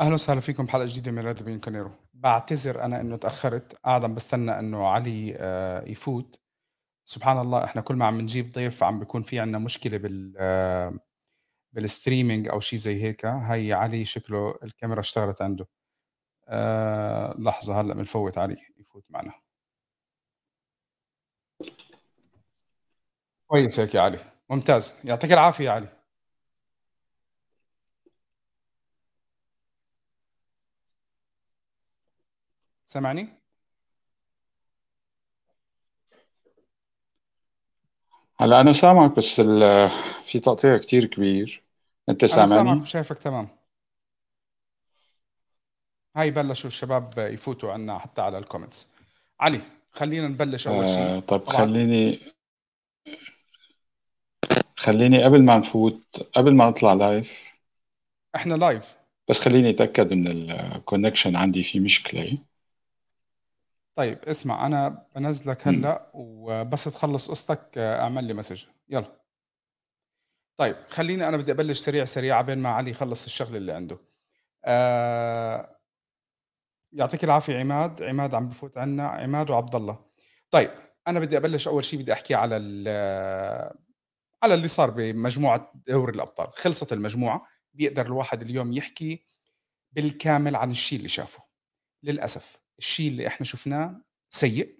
أهلا وسهلا فيكم بحلقة جديدة من راديو بيانكونيرو بعتذر أنا إنه تأخرت. قاعد عم بستنى إنه علي آه، يفوت. سبحان الله إحنا كل ما عم نجيب ضيف عم بيكون في عنا مشكلة بال آه، بال streaming أو شيء زي هيك. هي علي شكله الكاميرا اشتغلت عنده. أه لحظة هلأ بنفوت علي يفوت معنا. كويس هيك يا علي. ممتاز. يعطيك العافية يا علي. سامعني؟ هلا أنا سامعك بس في تقطيع كتير كبير. أنت أنا سامعك سامعني؟ وشايفك تمام. هاي بلشوا الشباب يفوتوا عنا حتى على ال comments علي خلينا نبلش أول شيء آه طب طبعا خليني خليني قبل ما نفوت قبل ما نطلع live إحنا live بس خليني أتأكد إن ال connection عندي في مشكلة. طيب اسمع أنا بنزلك هلأ وبس تخلص قصتك آه، أعمل لي message. يلا. طيب خليني أنا بدي أبلش سريع سريع عبين ما علي يخلص الشغله اللي عنده. آه يعطيك العافية عماد. عماد عم بفوت عنا. عماد وعبد الله. طيب أنا بدي أبلش أول شيء بدي أحكي على على اللي صار بمجموعة دوري الأبطال. خلصت المجموعة بيقدر الواحد اليوم يحكي بالكامل عن الشيء اللي شافه. للأسف. الشيء اللي إحنا شفناه سيء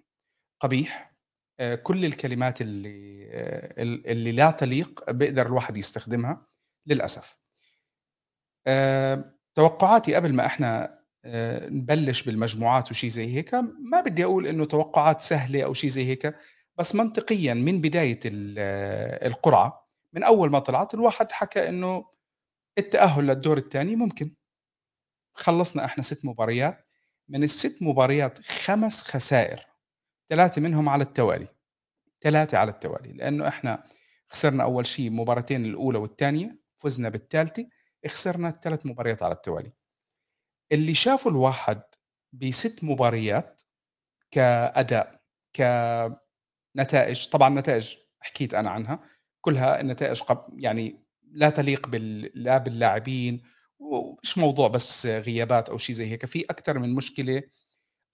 قبيح آه، كل الكلمات اللي آه، اللي لا تليق بيقدر الواحد يستخدمها للأسف. آه، توقعاتي قبل ما إحنا نبلش بالمجموعات وشي زي هيك ما بدي أقول إنه توقعات سهلة أو شيء زي هيك بس منطقيا من بداية القرعة من أول ما طلعت الواحد حكى إنه التأهل للدور الثاني ممكن. خلصنا إحنا ست مباريات من الست مباريات خمس خسائر ثلاثة منهم على التوالي. ثلاثة على التوالي لأنه إحنا خسرنا أول شيء مباراتين الأولى والثانية فزنا بالثالثة خسرنا الثلاث مباريات على التوالي. اللي شافوا الواحد بست مباريات كأداء كنتائج طبعا نتائج حكيت أنا عنها كلها النتائج يعني لا تليق بال... لا باللاعبين ومش موضوع بس غيابات أو شيء زي هيك؟ في أكثر من مشكلة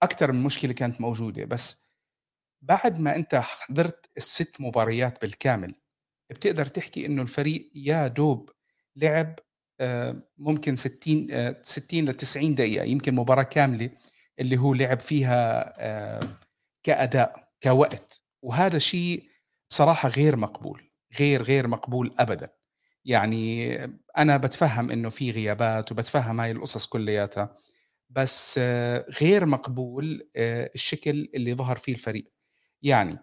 أكثر من مشكلة كانت موجودة بس بعد ما أنت حضرت الست مباريات بالكامل بتقدر تحكي إنه الفريق يا دوب لعب آه، ممكن 60 60 ل 90 دقيقة يمكن مباراة كاملة اللي هو لعب فيها آه، كأداء كوقت. وهذا شيء بصراحة غير مقبول غير غير مقبول ابدا. يعني أنا بتفهم إنه في غيابات وبتفهم هاي القصص كلياتها بس غير مقبول آه، الشكل اللي ظهر فيه الفريق. يعني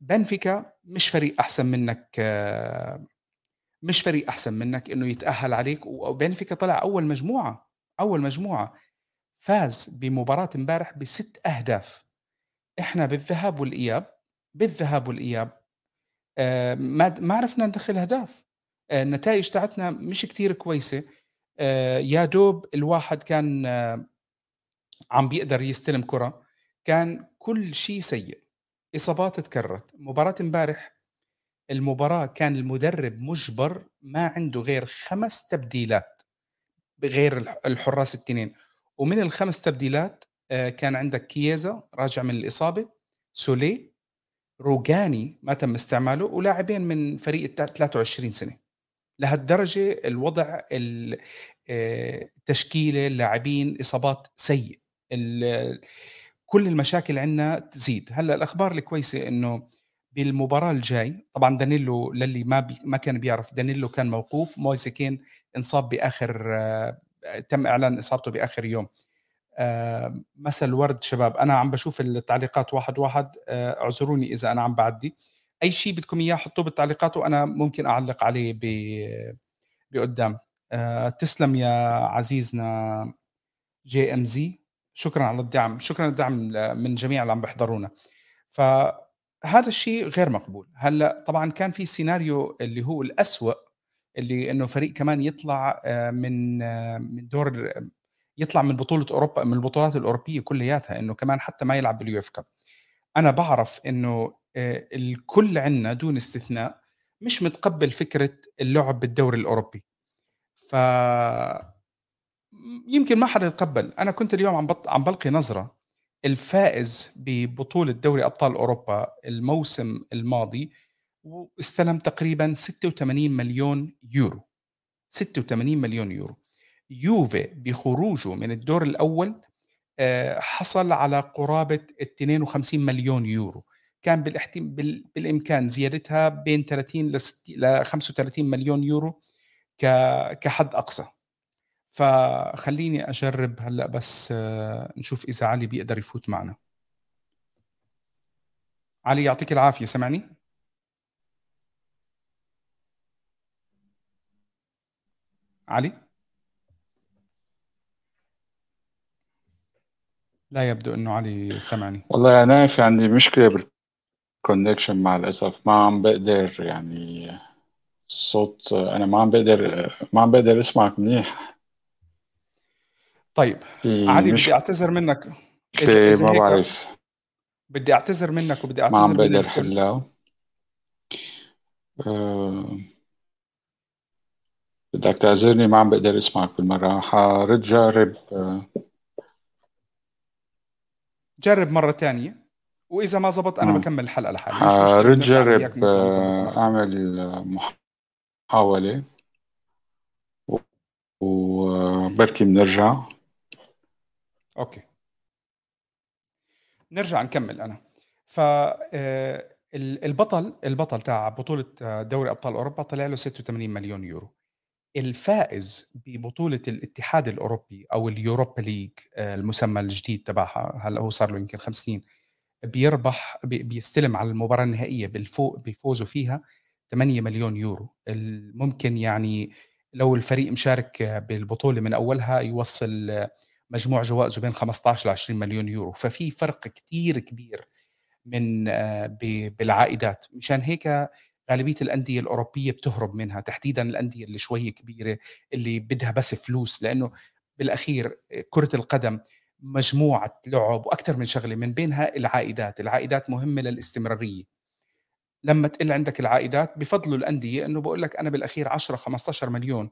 بنفيكا مش فريق أحسن منك آه، مش فريق أحسن منك إنه يتأهل عليك وبنفيكا طلع أول مجموعة أول مجموعة فاز بمباراة امبارح بست أهداف. إحنا بالذهاب والإياب بالذهاب والإياب آه، ما ما عرفنا ندخل أهداف. النتائج تاعتنا مش كتير كويسة. آه، يا دوب الواحد كان آه، عم بيقدر يستلم كرة. كان كل شيء سيء. إصابات تكررت. مباراة امبارح المباراة كان المدرب مجبر ما عنده غير خمس تبديلات بغير الحراس التنين. ومن الخمس تبديلات كان عندك كييزا راجع من الإصابة سولي روجاني ما تم استعماله ولاعبين من فريق 23 سنة. لهالدرجة الوضع التشكيله آه، اللاعبين إصابات سيء كل المشاكل عندنا تزيد. هلأ الأخبار الكويسة إنه بالمباراة الجاي طبعا دانيلو للي ما بي ما كان بيعرف دانيلو كان موقوف مويس كين انصاب بآخر آه، تم إعلان إصابته بآخر يوم. آه، مساء الورد شباب. أنا عم بشوف التعليقات واحد واحد. اعذروني إذا أنا عم بعدي. أي شيء بدكم إياه حطوه بالتعليقات وأنا ممكن أعلق عليه ب بقدام. أه تسلم يا عزيزنا جي إم زي. شكرا على الدعم. شكرا الدعم من جميع اللي عم بيحضرونا. فهذا الشيء غير مقبول. هلأ طبعا كان في سيناريو اللي هو الأسوأ اللي إنه فريق كمان يطلع آه، من آه، من دور يطلع من بطولة أوروبا من البطولات الأوروبية كلياتها إنه كمان حتى ما يلعب بال UEFA Cup. أنا بعرف إنه الكل عندنا دون استثناء مش متقبل فكرة اللعب بالدوري الأوروبي. ف يمكن ما حدا يتقبل. أنا كنت اليوم عم بط... عم بلقي نظرة. الفائز ببطولة دوري أبطال أوروبا الموسم الماضي واستلم تقريبا 86 مليون يورو. 86 مليون يورو. يوفي بخروجه من الدور الأول آه، حصل على قرابة 52 مليون يورو. كان بالاحتم... بال... بالإمكان زيادتها بين 30 ل 60 ل 35 مليون يورو ك... كحد أقصى. فخليني أجرب هلأ بس آه، نشوف إذا علي بيقدر يفوت معنا. علي يعطيك العافية سمعني علي؟ لا يبدو إنه علي سمعني والله أنا في عندي مشكلة بالكونكشن مع الأسف. ما عم بقدر يعني الصوت أنا ما عم بقدر ما عم بقدر أسمعك منيح. طيب علي بدي مشكلة أعتذر منك. اذا إذا ما بعرف. بدي أعتذر منك وبدي ما عم بقدر حلها. أه بدك تعذرني ما عم بقدر أسمعك بالمرة. حرد جارب أه جرب مرة تانية. وإذا ما زبط أنا آه. بكمل الحلقة لحالي مش أنا وياك جرب مرة أعمل محاولة وبركي بنرجع. Okay. نرجع نكمل أنا. ف آه، ال- البطل البطل تاع بطولة آه، دوري أبطال أوروبا طلع له 86 مليون يورو. الفائز ببطولة الاتحاد الأوروبي أو ال Europa League آه، المسمى الجديد تبعها هلا هو صار له يمكن خمس سنين. بيربح بي- بيستلم على المباراة النهائية بالفوق بفوزه فيها 8 مليون يورو. ممكن يعني لو الفريق مشارك بالبطولة من أولها يوصل مجموع جوائزه بين 15 ل 20 مليون يورو. ففي فرق كتير كبير من بالعائدات. مشان هيك غالبية الأندية الأوروبية بتهرب منها تحديدا الأندية اللي شوي كبيرة اللي بدها بس فلوس لأنه بالأخير كرة القدم مجموعة لعب وأكثر من شغلة من بينها العائدات. العائدات مهمة للاستمرارية. لما تقل عندك العائدات بفضلوا الأندية أنه بقول لك أنا بالأخير 10 15 مليون.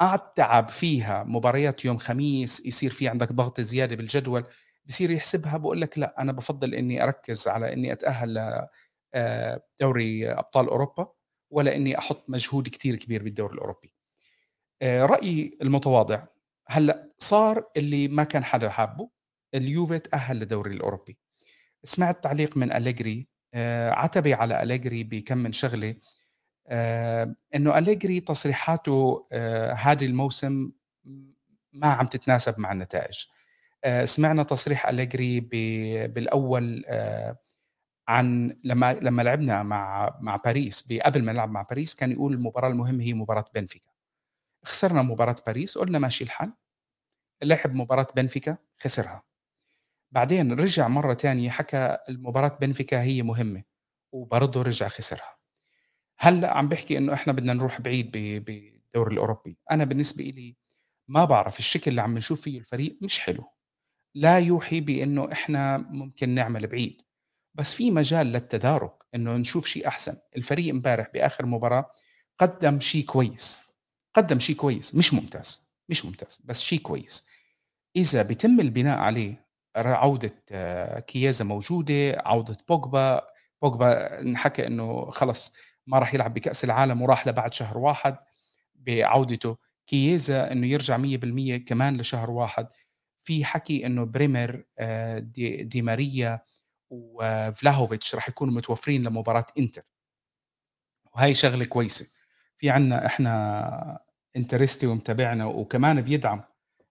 قعد تعب فيها مباريات يوم خميس يصير في عندك ضغط زيادة بالجدول بصير يحسبها بقول لك لا أنا بفضل إني أركز على إني أتأهل لدوري أبطال أوروبا ولا إني أحط مجهود كتير كبير بالدوري الأوروبي. آه، رأيي المتواضع. هلأ صار اللي ما كان حدا حابه اليوفي تأهل للدوري الأوروبي. سمعت تعليق من أليجري آه، عتبي على أليجري بكم من شغلة آه، إنه أليجري تصريحاته هذا الموسم ما عم تتناسب مع النتائج. سمعنا تصريح أليجري بالأول عن لما لما لعبنا مع مع باريس قبل ما نلعب مع باريس كان يقول المباراة المهمه هي مباراة بنفيكا. خسرنا مباراة باريس قلنا ماشي الحال. لعب مباراة بنفيكا خسرها. بعدين رجع مرة ثانية حكى المباراة بنفيكا هي مهمة وبرضه رجع خسرها. هلأ عم بحكي إنه إحنا بدنا نروح بعيد بالدوري الأوروبي. أنا بالنسبة لي ما بعرف الشكل اللي عم نشوف فيه الفريق مش حلو. لا يوحي بإنه إحنا ممكن نعمل بعيد. بس في مجال للتدارك إنه نشوف شيء أحسن. الفريق إمبارح بآخر مباراة قدم شيء كويس. قدم شيء كويس مش ممتاز مش ممتاز بس شيء كويس. إذا بيتم البناء عليه عودة آه، كيازا موجودة عودة بوجبا بوجبا انحكى إنه خلص ما راح يلعب بكأس العالم وراح لبعد شهر واحد بعودته. كييزا إنه يرجع 100% كمان لشهر واحد. في حكي إنه بريمر آه، دي, دي ماريا وفلاهوفيتش راح يكونوا متوفرين لمباراة إنتر. وهي شغلة كويسة. في عنا إحنا انترستي ومتابعنا وكمان بيدعم.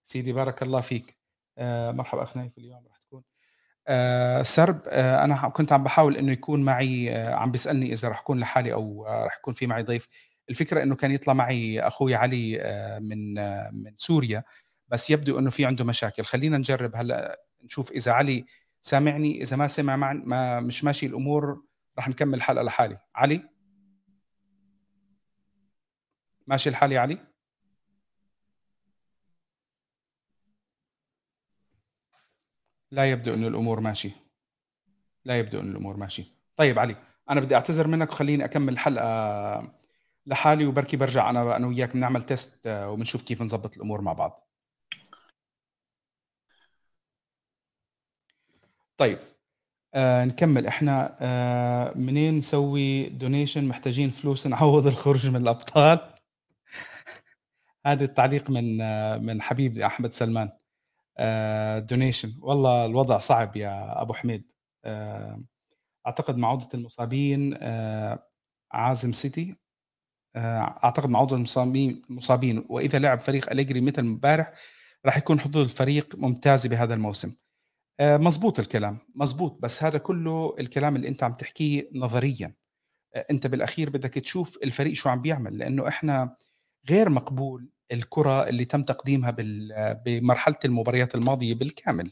سيدي بارك الله فيك. آه مرحبا اخ نايف اليوم راح تكون. آه سرب آه أنا كنت عم بحاول إنه يكون معي عم بيسألني إذا راح اكون لحالي أو آه راح يكون في معي ضيف. الفكرة إنه كان يطلع معي أخوي علي من من سوريا بس يبدو إنه في عنده مشاكل. خلينا نجرب هلأ نشوف إذا علي سامعني إذا ما سمع مع ما مش ماشي الأمور راح نكمل الحلقة لحالي. علي؟ ماشي الحال يا علي؟ لا يبدو أن الأمور ماشي. لا يبدو أن الأمور ماشي. طيب علي أنا بدي أعتذر منك وخليني أكمل الحلقة لحالي وبركي برجع أنا أنا وياك بنعمل تيست آه، وبنشوف كيف نظبط الأمور مع بعض. طيب آه نكمل. إحنا آه منين نسوي دونيشن محتاجين فلوس نعوض الخروج من الأبطال. هذا التعليق من آه من حبيبي أحمد سلمان. آآ donation. والله الوضع صعب يا أبو حميد. آآ أعتقد مع عودة المصابين آآ عازم سيتي. آآ أعتقد مع عودة المصابين المصابين. وإذا لعب فريق أليجري مثل امبارح راح يكون حظوظ الفريق ممتازة بهذا الموسم. آآ مضبوط الكلام، مضبوط، بس هذا كلّه الكلام اللي أنت عم تحكيه نظريًا، أ أنت بالأخير بدك تشوف الفريق شو عم بيعمل، لإنه إحنا غير مقبول الكرة اللي تم تقديمها بال بمرحلة المباريات الماضية بالكامل.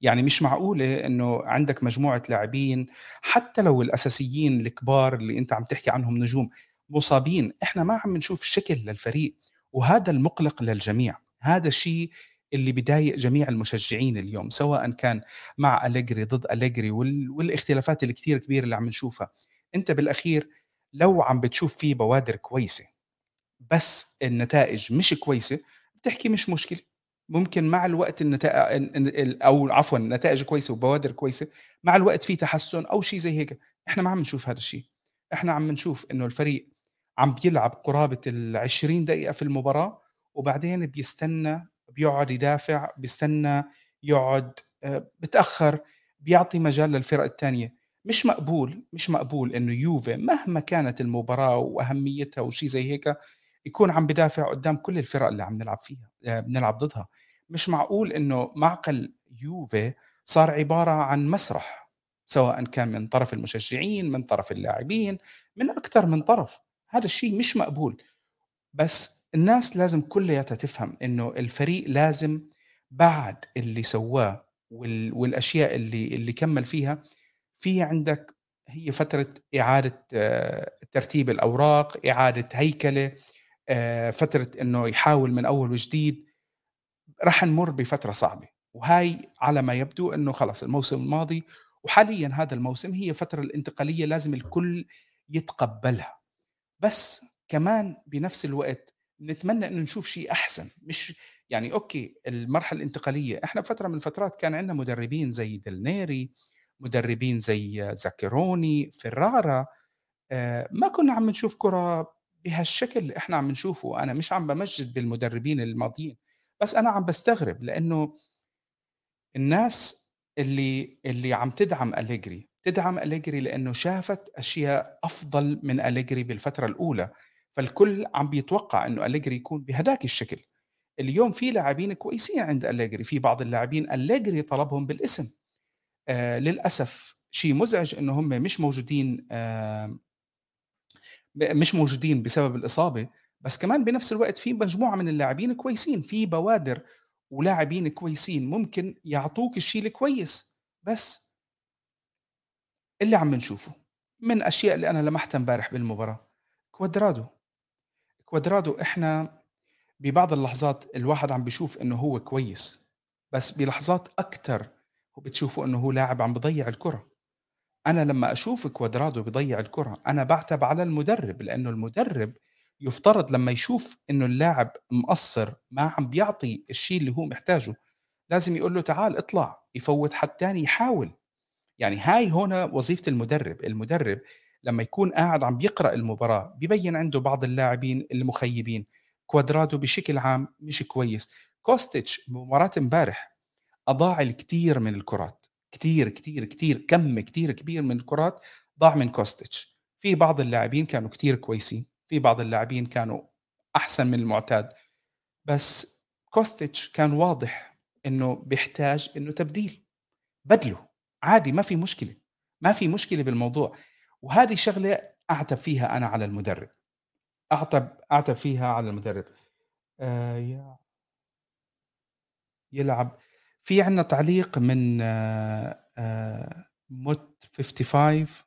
يعني مش معقولة إنه عندك مجموعة لاعبين حتى لو الأساسيين الكبار اللي أنت عم تحكي عنهم نجوم مصابين، إحنا ما عم نشوف شكل للفريق، وهذا المُقلق للجميع، هذا الشيء اللي بيضايق جميع المشجعين اليوم، سواء كان مع أليجري ضد أليجري وال والاختلافات الكتير كبيرة اللي عم نشوفها، أنت بالأخير لو عم بتشوف في بوادر كويسة بس النتائج مش كويسة، بتحكي مش مشكلة، ممكن مع الوقت النتا ال ال أو عفوًا نتائج كويسة وبوادر كويسة، مع الوقت في تحسُّن أو شيء زي هيك، إحنا ما عم نشوف هذا الشيء، إحنا عم نشوف إنه الفريق عم بيلعب قرابة ال20 دقيقة في المباراة، وبعدين بيستنى، بيقعد يدافع، بيستنى، يقعد آآ بيتأخّر، بيعطي مجال للفرق التانية، مش مقبول، مش مقبول إنه يوفي مهما كانت المباراة وأهميتها وشي زي هيك، يكون عم بيدافع قدّام كل الفرق اللي عم نلعب فيها آآ بنلعب ضدها، مش معقول إنه معقل يوفي صار عبارة عن مسرح، سواء كان من طرف المشجعين، من طرف اللاعبين، من أكتر من طرف، هذا الشيء مش مقبول، بس الناس لازم كلّياتها تفهم إنه الفريق لازم بعد اللي سواه وال والأشياء اللي اللي كمّل فيها، في عندك هي فترة إعادة آه، ترتيب الأوراق، إعادة هيكلة، آآ فترة إنه يحاول من أول وجديد، راح نمُر بفترة صعبة، وهاي على ما يبدو إنه خلص الموسم الماضي وحاليًا هذا الموسم هي الفترة الانتقالية لازم الكل يتقبّلها، بس كمان بنفس الوقت نتمنى إنه نشوف شيء أحسن، مش يعني okay المرحلة الانتقالية إحنا بفترة من الفترات كان عندنا مدربين زي ديل نيري، مدربين زي زاكيروني، فيرارا، آآ ما كنا عم نشوف كرة بهالشكل اللي إحنا عم نشوفه، أنا مش عم بامجّد بالمدربين الماضيين، بس أنا عم باستغرب لإنه الناس اللي اللي عم تدعم أليجري، تدعم أليجري لإنه شافت أشياء أفضل من أليجري بالفترة الأولى، فالكل عم بيتوقع إنه أليجري يكون بهداك الشكل. اليوم في لاعبين كويسين عند أليجري، في بعض اللاعبين أليجري طلبهم بالاسم، آآ للأسف شيء مزعج إنه هم مش موجودين ب مش موجودين بسبب الإصابة، بس كمان بنفس الوقت في مجموعة من اللاعبين كويسين، في بوادر ولاعبين كويسين ممكن يعطوك الشيء الكويس، بس اللي عم نشوفه من أشياء اللي أنا لمحتها امبارح بالمباراة، كوادرادو، كوادرادو إحنا ببعض اللحظات الواحد عم بيشوف إنه هو كويس، بس بلحظات أكتر بتشوفه إنه هو لاعب عم بيضيّع الكرة. أنا لمّا أشوف كوادرادو بيضيّع الكرة، أنا باعتب على المدرب، لإنه المدرب يفترض لمّا يشوف إنه اللاعب مقصّر، ما عم بيعطي الشيء اللي هو محتاجه، لازم يقول له تعال اطلع، يفوّت حد تاني يحاول، يعني هاي هنا وظيفة المدرب، المدرب لمّا يكون قاعد عم بيقرأ المباراة، بيبين عنده بعض اللاعبين المخيبين، كوادرادو بشكل عام مش كويس، كوستيتش بمباراة امبارح أضاع الكتير من الكرات، كتير، كتير، كتير، كم كتير كبير من الكرات ضاع من كوستيتش، في بعض اللاعبين كانوا كتير كويسين، في بعض اللاعبين كانوا أحسن من المعتاد، بس كوستيتش كان واضح إنه بيحتاج إنه تبديل، بدله. عادي ما في مشكلة، ما في مشكلة بالموضوع، وهذه شغلة أعتب فيها أنا على المدرب، أعتب أعتب فيها على المدرب. آآ ي يلعب في عندنا تعليق من آآ موت 55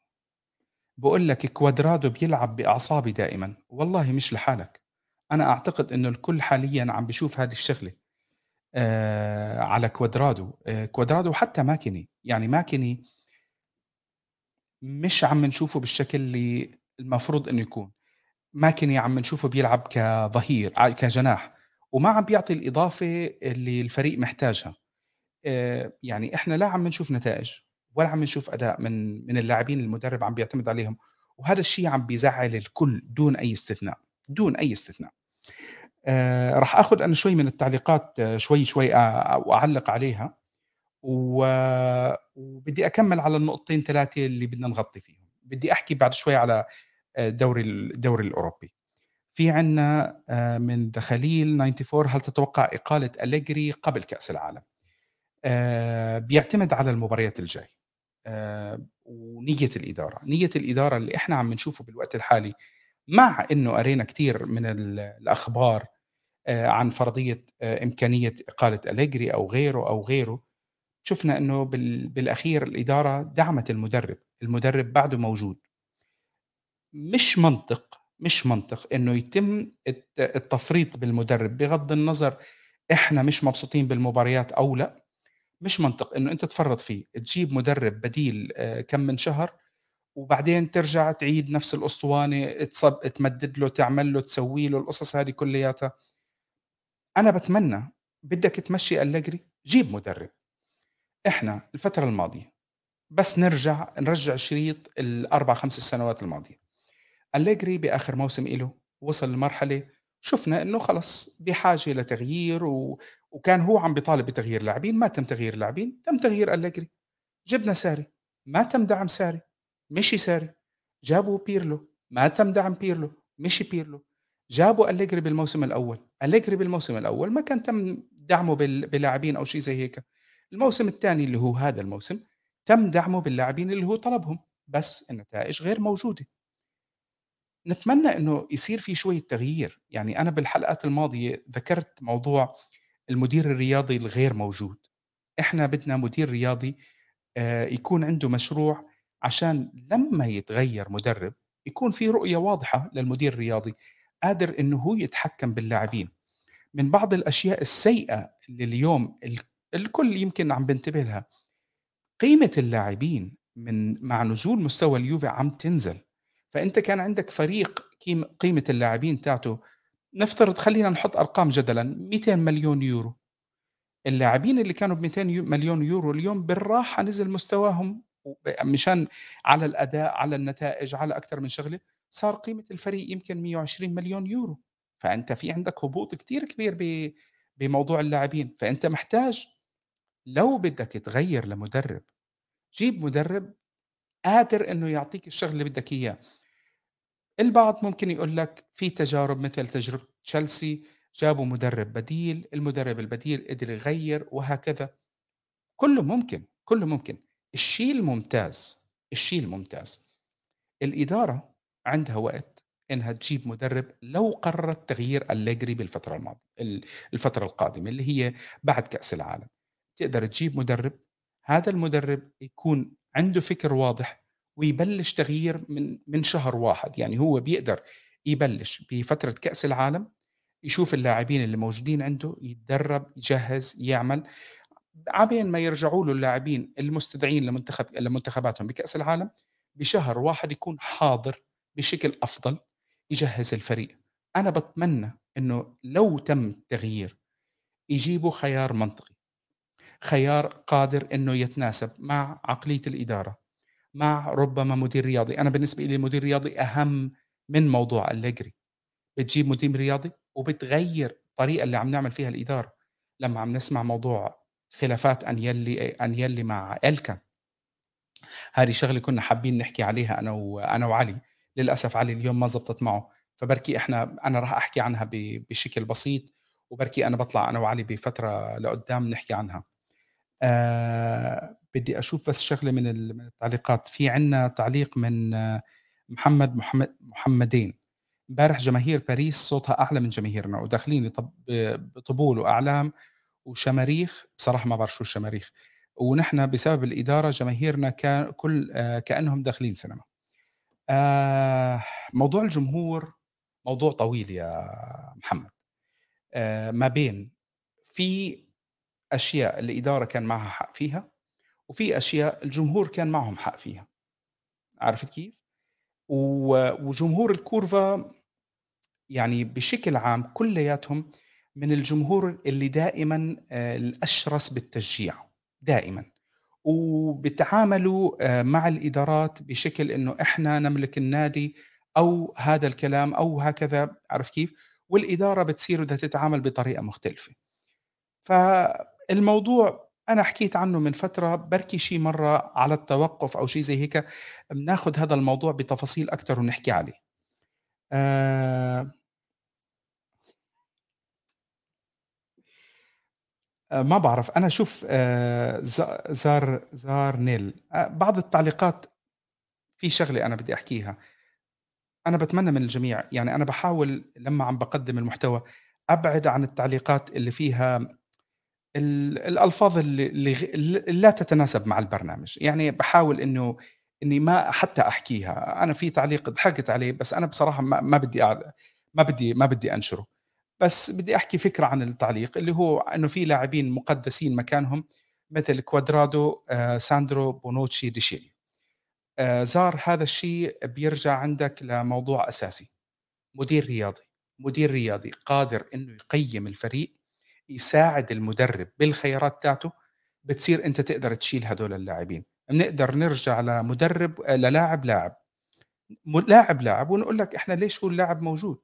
بيقول لك كوادرادو بيلعب بأعصابي دائمًا، والله مش لحالك، أنا أعتقد إنه الكل حاليًا عم بيشوف هذه الشغلة آآ على كوادرادو، كوادرادو وحتى ماكيني، يعني ماكيني مش عم نشوفه بالشكل اللي المفروض إنه يكون، ماكيني عم نشوفه بيلعب كظهير كجناح، وما عم بيعطي الإضافة اللي الفريق محتاجها. آآ يعني إحنا لا عم نشوف نتائج ولا عم نشوف أداء من من اللاعبين المدرب عم بيعتمد عليهم، وهذا الشيء عم بيزعّل الكل دون أي استثناء، دون أي استثناء. آآ راح آخُذ أنا شوي من التعليقات آه، شوي، شوي أ وأعلّق عليها، وبدي أكمّل على النقطتين 3 اللي بدنا نغطي فيهم. بدي أحكي بعد شوي على آآ الدوري الأوروبي. في آآ من دخليل 94 هل تتوقع إقالة أليجري قبل كأس العالم؟ آآ بيعتمد على المباريات الجاي آآ ونية الإدارة، نية الإدارة اللي إحنا عم نشوفه بالوقت الحالي مع إنه قرينا كتير من ال الأخبار آآ عن فرضية آآ إمكانية إقالة أليجري أو غيره، أو غيره، شُفنا إنه بال بالأخير الإدارة دعمت المدرب، المدرب بعده موجود. مش منطق، مش منطق إنه يتم الت التفريط بالمدرب بغض النظر إحنا مش مبسوطين بالمباريات أو لأ، مش منطق إنه أنت تفرّط فيه، تجيب مدرب بديل آآ كم من شهر وبعدين ترجع تعيد نفس الأسطوانة تصب تمدّد له، تعمل له، تسوي له، القصص هذه كلّياتها. أنا باتمنى بدك تمشّي أليجري، جيب مدرب. إحنا الفترة الماضية بس نرجع نرجّع شريط ال4، 5 سنوات الماضية. أليجري بآخر موسم إله وصل لمرحلة شُفنا إنه خلص بحاجة لتغيير و وكان هو عم بيطالب بتغيير لاعبين، ما تم تغيير اللاعبين، تم تغيير أليجري. جبنا ساري، ما تم دعم ساري، مشي ساري. جابوا بيرلو، ما تم دعم بيرلو، مشي بيرلو. جابوا أليجري بالموسم الأول، أليجري بالموسم الأول ما كان تم دعمه بال بلاعبين أو شي زي هيك. الموسم الثاني اللي هو هذا الموسم، تم دعمه باللاعبين اللي هو طلبهم، بس النتائج غير موجودة. نتمنى إنه يصير في شوية تغيير، يعني أنا بالحلقات الماضية ذكرت موضوع المدير الرياضي الغير موجود، إحنا بدنا مدير رياضي آآ يكون عنده مشروع عشان لمّا يتغيّر مدرب يكون في رؤية واضحة للمدير الرياضي، قادر إنه هو يتحكم باللاعبين. من بعض الأشياء السيئة اللي اليوم ال الكل يمكن عم بينتبه لها، قيمة اللاعبين من مع نزول مستوى اليوفي عم تنزل. فأنت كان عندك فريق قيم قيمة اللاعبين تاعته. نفترض خلّينا نحط أرقام جدلًا 200 مليون يورو. اللاعبين اللي كانوا ب200 يو مليون يورو اليوم بالراحة نزل مستواهم مشان على الأداء، على النتائج، على أكتر من شغلة، صار قيمة الفريق يمكن 120 مليون يورو. فأنت في عندك هبوط كتير كبير ب بموضوع اللاعبين، فأنت محتاج لو بدك تغيّر لمدرب، جيب مدرب قادر إنه يعطيك الشغل اللي بدك إياه. البعض ممكن يقول لك في تجارب مثل تجربة تشيلسي جابوا مدرب بديل، المدرب البديل قدر يغيّر وهكذا. كلّه ممكن، كلّه ممكن. الشيء الممتاز، الشيء الممتاز، الإدارة عندها وقت إنها تجيب مدرب لو قررت تغيير أليجري بالفترة الماضية ال الفترة القادمة اللي هي بعد كأس العالم. تقدر تجيب مدرب، هذا المدرب يكون عنده فكر واضح ويبلش تغيير من من شهر واحد، يعني هو بيقدر يبلش بفترة كأس العالم، يشوف اللاعبين اللي موجودين عنده، يتدرب، يجهّز، يعمل، عبين ما يرجعوا له اللاعبين المستدعين لمنتخب لمنتخباتهم بكأس العالم، بشهر واحد يكون حاضر بشكل أفضل، يجهّز الفريق. أنا باتمنى إنه لو تم التغيير يجيبوا خيار منطقي، خيار قادر إنه يتناسب مع عقلية الإدارة. مع ربما مدير رياضي، أنا بالنسبة لي المدير الرياضي أهم من موضوع أليجري، بتجيب مدير رياضي وبتغيّر الطريقة اللي عم نعمل فيها الإدارة، لمّا عم نسمع موضوع خلافات أنيلي أنيلي مع إلكا، هذه شغلة كنا حابين نحكي عليها أنا وأنا وعلي، للأسف علي اليوم ما زبطت معه، فبركي إحنا أنا راح أحكي عنها بشكل بسيط، وبركي أنا باطلع أنا وعلي بفترة لقدّام نحكي عنها. آآ بدي أشوف بس شغلة من ال من التعليقات، في عندنا تعليق من آه، محمد محمد محمدين، امبارح جماهير باريس صوتها أعلى من جماهيرنا وداخلين بطبول وأعلام وشماريخ، بصراحة ما بعرف شو الشماريخ، ونحن بسبب الإدارة جماهيرنا كان كل آآ كأنهم داخلين سينما. آآ موضوع الجمهور موضوع طويل يا محمد، ما بين في أشياء الإدارة كان معها حق فيها، وفي أشياء الجمهور كان معهم حق فيها، عرفت كيف؟ وجمهور الكورفا يعني بشكل عام كلّياتهم من الجمهور اللي دائمًا آآ الأشرس بالتشجيع، دائمًا، وبيتعاملوا آآ مع الإدارات بشكل إنه إحنا نملك النادي أو هذا الكلام أو هكذا، عرفت كيف؟ والإدارة بتصير بدها تتعامل بطريقة مختلفة. فالموضوع أنا حكيت عنه من فترة، بركي شي مرّة على التوقُّف أو شي زي هيك، بناخُد هذا الموضوع بتفاصيل أكتر ونحكي عليه. آآ ما باعرف، أنا شوف آآ ز زار زارنيل أ بعض التعليقات في شغلة أنا بدي أحكيها، أنا باتمنى من الجميع يعني أنا باحاول لمّا عم باقدّم المحتوى أبعد عن التعليقات اللي فيها ال الألفاظ اللي لا تتناسب مع البرنامج، يعني باحاول إنه إني ما حتى أحكيها، أنا في تعليق ضحكت عليه بس أنا بصراحة ما ما بدي ما بدي ما بدي أنشره، بس بدي أحكي فكرة عن التعليق اللي هو إنه في لاعبين مقدسين مكانهم مثل كوادرادو، آآ ساندرو، بونوتشي، ديشيليو. آآ زار هذا الشيء بيرجع عندك لموضوع أساسي، مدير رياضي، مدير رياضي قادر إنه يقيّم الفريق، يساعد المدرب بالخيارات تاعته، بتصير أنت تقدر تشيل هدول اللاعبين، بنقدر نرجع لمدرب للاعب لاعب، لاعب لاعب ونقول لك إحنا ليش هو اللاعب موجود،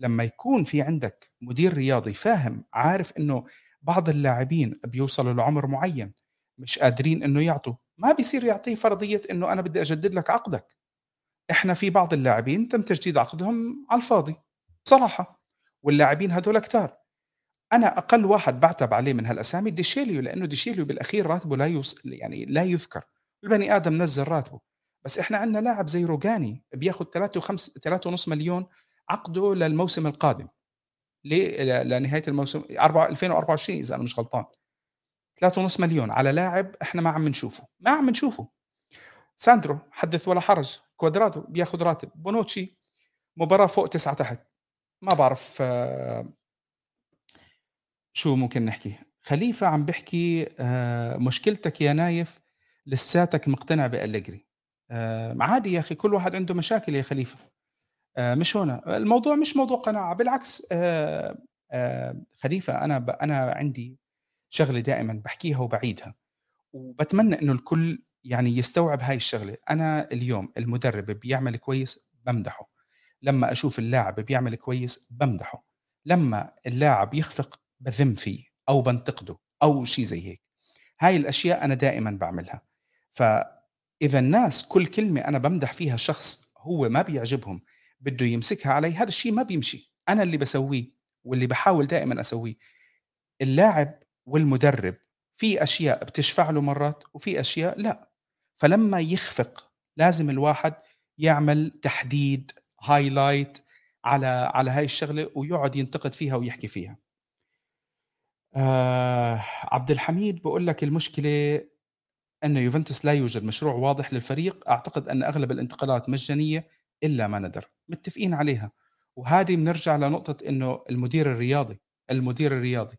لمّا يكون في عندك مدير رياضي فاهم، عارف إنه بعض اللاعبين بيوصلوا لعمر معين مش قادرين إنه يعطوا، ما بيصير يعطيه فرضية إنه أنا بدي أجدد لك عقدك. إحنا في بعض اللاعبين تم تجديد عقدهم على الفاضي، بصراحة، واللاعبين هدول كتار. أنا أقل واحد باعتب عليه من هالأسامي ديشيليو، لإنه ديشيليو بالأخير راتبه لا يُص يعني لا يُذكر، البني آدم نزّل راتبه، بس إحنا عندنا لاعب زي روجاني بياخد 3 وخمس 3.5 عقده للموسم القادم، ليه؟ ل لنهاية الموسم أربعة 2024 إذا أنا مش غلطان، 3.5 على لاعب إحنا ما عم نشوفه، ما عم نشوفه. ساندرو حدث ولا حرج، كوادرادو بياخد راتب، بونوتشي مباراة فوق 9 تحت، ما باعرف شو ممكن نحكي؟ خليفة عم بيحكي آآ مشكلتك يا نايف لساتك مقتنع بأليجري، آآ عادي يا أخي كل واحد عنده مشاكل يا خليفة، آآ مش هنا، الموضوع مش موضوع قناعة بالعكس خليفة أنا أنا عندي شغلة دائمًا باحكيها وباعيدها، وباتمنى إنه الكل يعني يستوعب هاي الشغلة، أنا اليوم المدرب بيعمل كويس بامدحه، لمّا أشوف اللاعب بيعمل كويس بامدحه، لمّا اللاعب يخفق باذم فيه أو بانتقده أو شي زي هيك، هاي الأشياء أنا دائمًا باعملها، فإذا الناس كل كلمة أنا بامدح فيها شخص هو ما بيعجبهم بده يمسكها علي، هذا الشي ما بيمشي، أنا اللي باسويه واللي باحاول دائمًا أسويه، اللاعب والمدرب في أشياء بتشفع له مرات وفي أشياء لأ، فلمّا يخفق لازم الواحد يعمل تحديد highlight على على هاي الشغلة ويقعد ينتقد فيها ويحكي فيها. آآ عبد الحميد بيقول لك المشكلة أن يوفنتوس لا يوجد مشروع واضح للفريق، أعتقد أن أغلب الانتقالات مجانية إلا ما ندر، متفقين عليها، وهذه بنرجع لنقطة إنه المدير الرياضي، المدير الرياضي.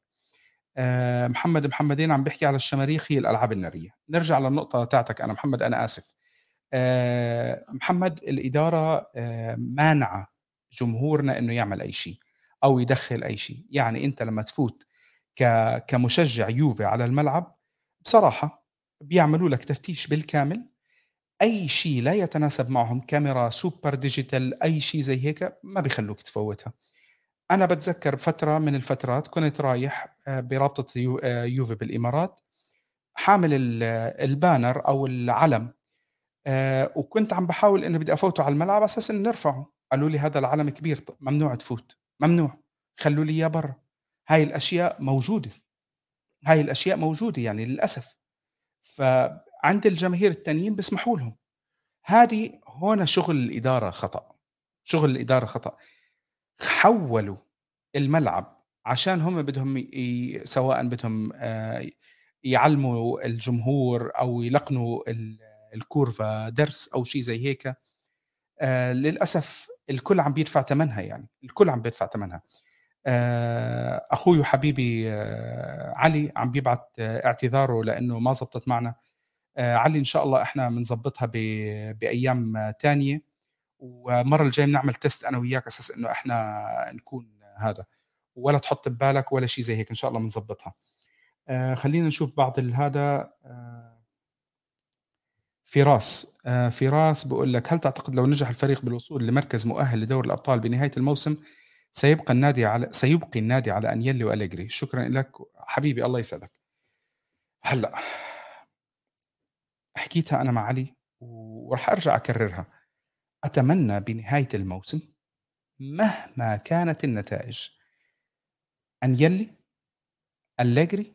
آآ محمد محمدين عم بيحكي على الشماريخ هي الألعاب النارية، نرجع للنقطة تاعتك أنا محمد أنا آسف. آآ محمد الإدارة آآ مانعة جمهورنا إنه يعمل أي شيء أو يدخّل أي شيء، يعني أنت لمّا تفوت كمشجع يوفي على الملعب بصراحة بيعملوا لك تفتيش بالكامل، أي شيء لا يتناسب معهم كاميرا super digital أي شيء زي هيك ما بيخلّوك تفوّتها. أنا باتذكّر فترة من الفترات كنت رايح آآ برابطة يو آآ يوفي بالإمارات، حامل ال ال banner أو العلم آآ وكنت عم باحاول إني بدي أفوته على الملعب على أساس إني نرفعه، قالوا لي: "هذا العلم كبير ممنوع تفوت، ممنوع، خلّوا لي إياه برّا." هاي الأشياء موجودة، هاي الأشياء موجودة يعني للأسف، فعند الجماهير التانيين بيسمحوا لهم، هذه هون شغل الإدارة خطأ، شغل الإدارة خطأ، حوّلوا الملعب عشان هم بدهم ي سواء بدهم آآ يعلموا الجمهور أو يلقنوا ال الكورفا درس أو شيء زي هيك، آآ للأسف الكل عم بيدفع تمنها يعني، الكل عم بيدفع تمنها. آآ أخوي وحبيبي آه، علي عم بيبعت آه، اعتذاره لإنه ما زبطت معنا، علي إن شاء الله إحنا بنضبطها ب بأيام تانية، والمرة الجاية بنعمل test أنا وياك على أساس إنه إحنا نكون هذا، ولا تحط ببالك ولا شي زي هيك إن شاء الله بنضبطها. آآ خلّينا نشوف بعض هذا فراس، فراس بيقول لك: "هل تعتقد لو نجح الفريق بالوصول لمركز مؤهل لدوري الأبطال بنهاية الموسم، سيبقى النادي على سيبقي النادي على أنيلي وأليجري؟" شكرًا لك حبيبي الله يسعدك. هلأ حكيتها أنا مع علي وراح أرجع أكررها، أتمنى بنهاية الموسم مهما كانت النتائج أنيلي، أليجري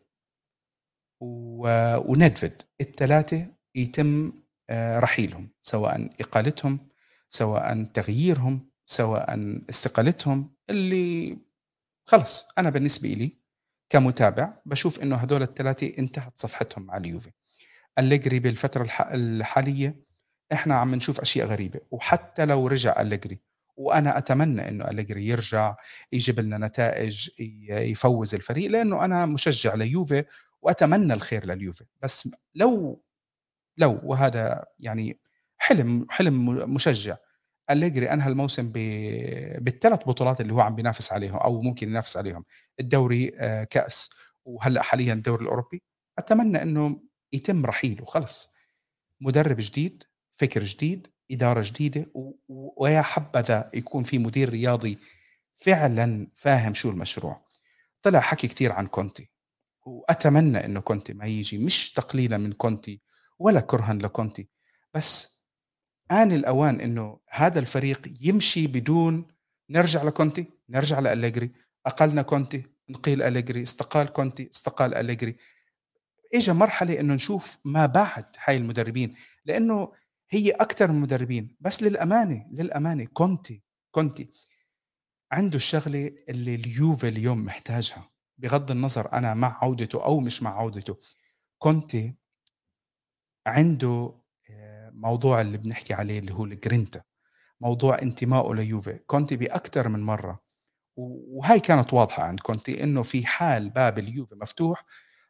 و وندفيد ال3 يتم آآ رحيلهم، سواء إقالتهم، سواء تغييرهم، سواء استقالتهم، اللي خلص أنا بالنسبة إلي كمتابع باشوف إنه هدول ال3 انتهت صفحتهم مع اليوفي. أليجري بالفترة الح الحالية إحنا عم نشوف أشياء غريبة، وحتى لو رجع أليجري وأنا أتمنى إنه أليجري يرجع يجيب لنا نتائج يفوّز الفريق، لإنه أنا مشجع ليوفي وأتمنى الخير لليوفي، بس لو لو وهذا يعني حلم حلم مشجع، أليجري أنهى الموسم ب بال3 بطولات اللي هو عم بينافس عليهم أو ممكن ينافس عليهم، الدوري، آآ كأس، وهلأ حاليًا الدوري الأوروبي، أتمنى إنه يتم رحيله خلص، مدرب جديد، فكر جديد، و و ويا حبذا يكون في مدير رياضي فعلًا فاهم شو المشروع. طلع حكي كتير عن كونتي، وأتمنى إنه كونتي ما ييجي، مش تقليلًا من كونتي ولا كرهًا لكونتي، بس آن الأوان إنه هذا الفريق يمشي بدون نرجع لكونتي، نرجع لأليجري، أقلنا كونتي، نقيل أليجري، استقال كونتي، استقال أليجري. إجا مرحلة إنه نشوف ما بعد هاي المدربين، لإنه هي أكتر من مدربين، بس للأمانة، للأمانة كونتي، كونتي عنده الشغلة اللي اليوفي اليوم محتاجها، بغض النظر أنا مع عودته أو مش مع عودته، كونتي عنده موضوع اللي بنحكي عليه اللي هو الجرينتا، موضوع انتمائه ليوفي، كونتي بأكتر من مرّة و وهاي كانت واضحة عند كونتي إنه في حال باب اليوفي مفتوح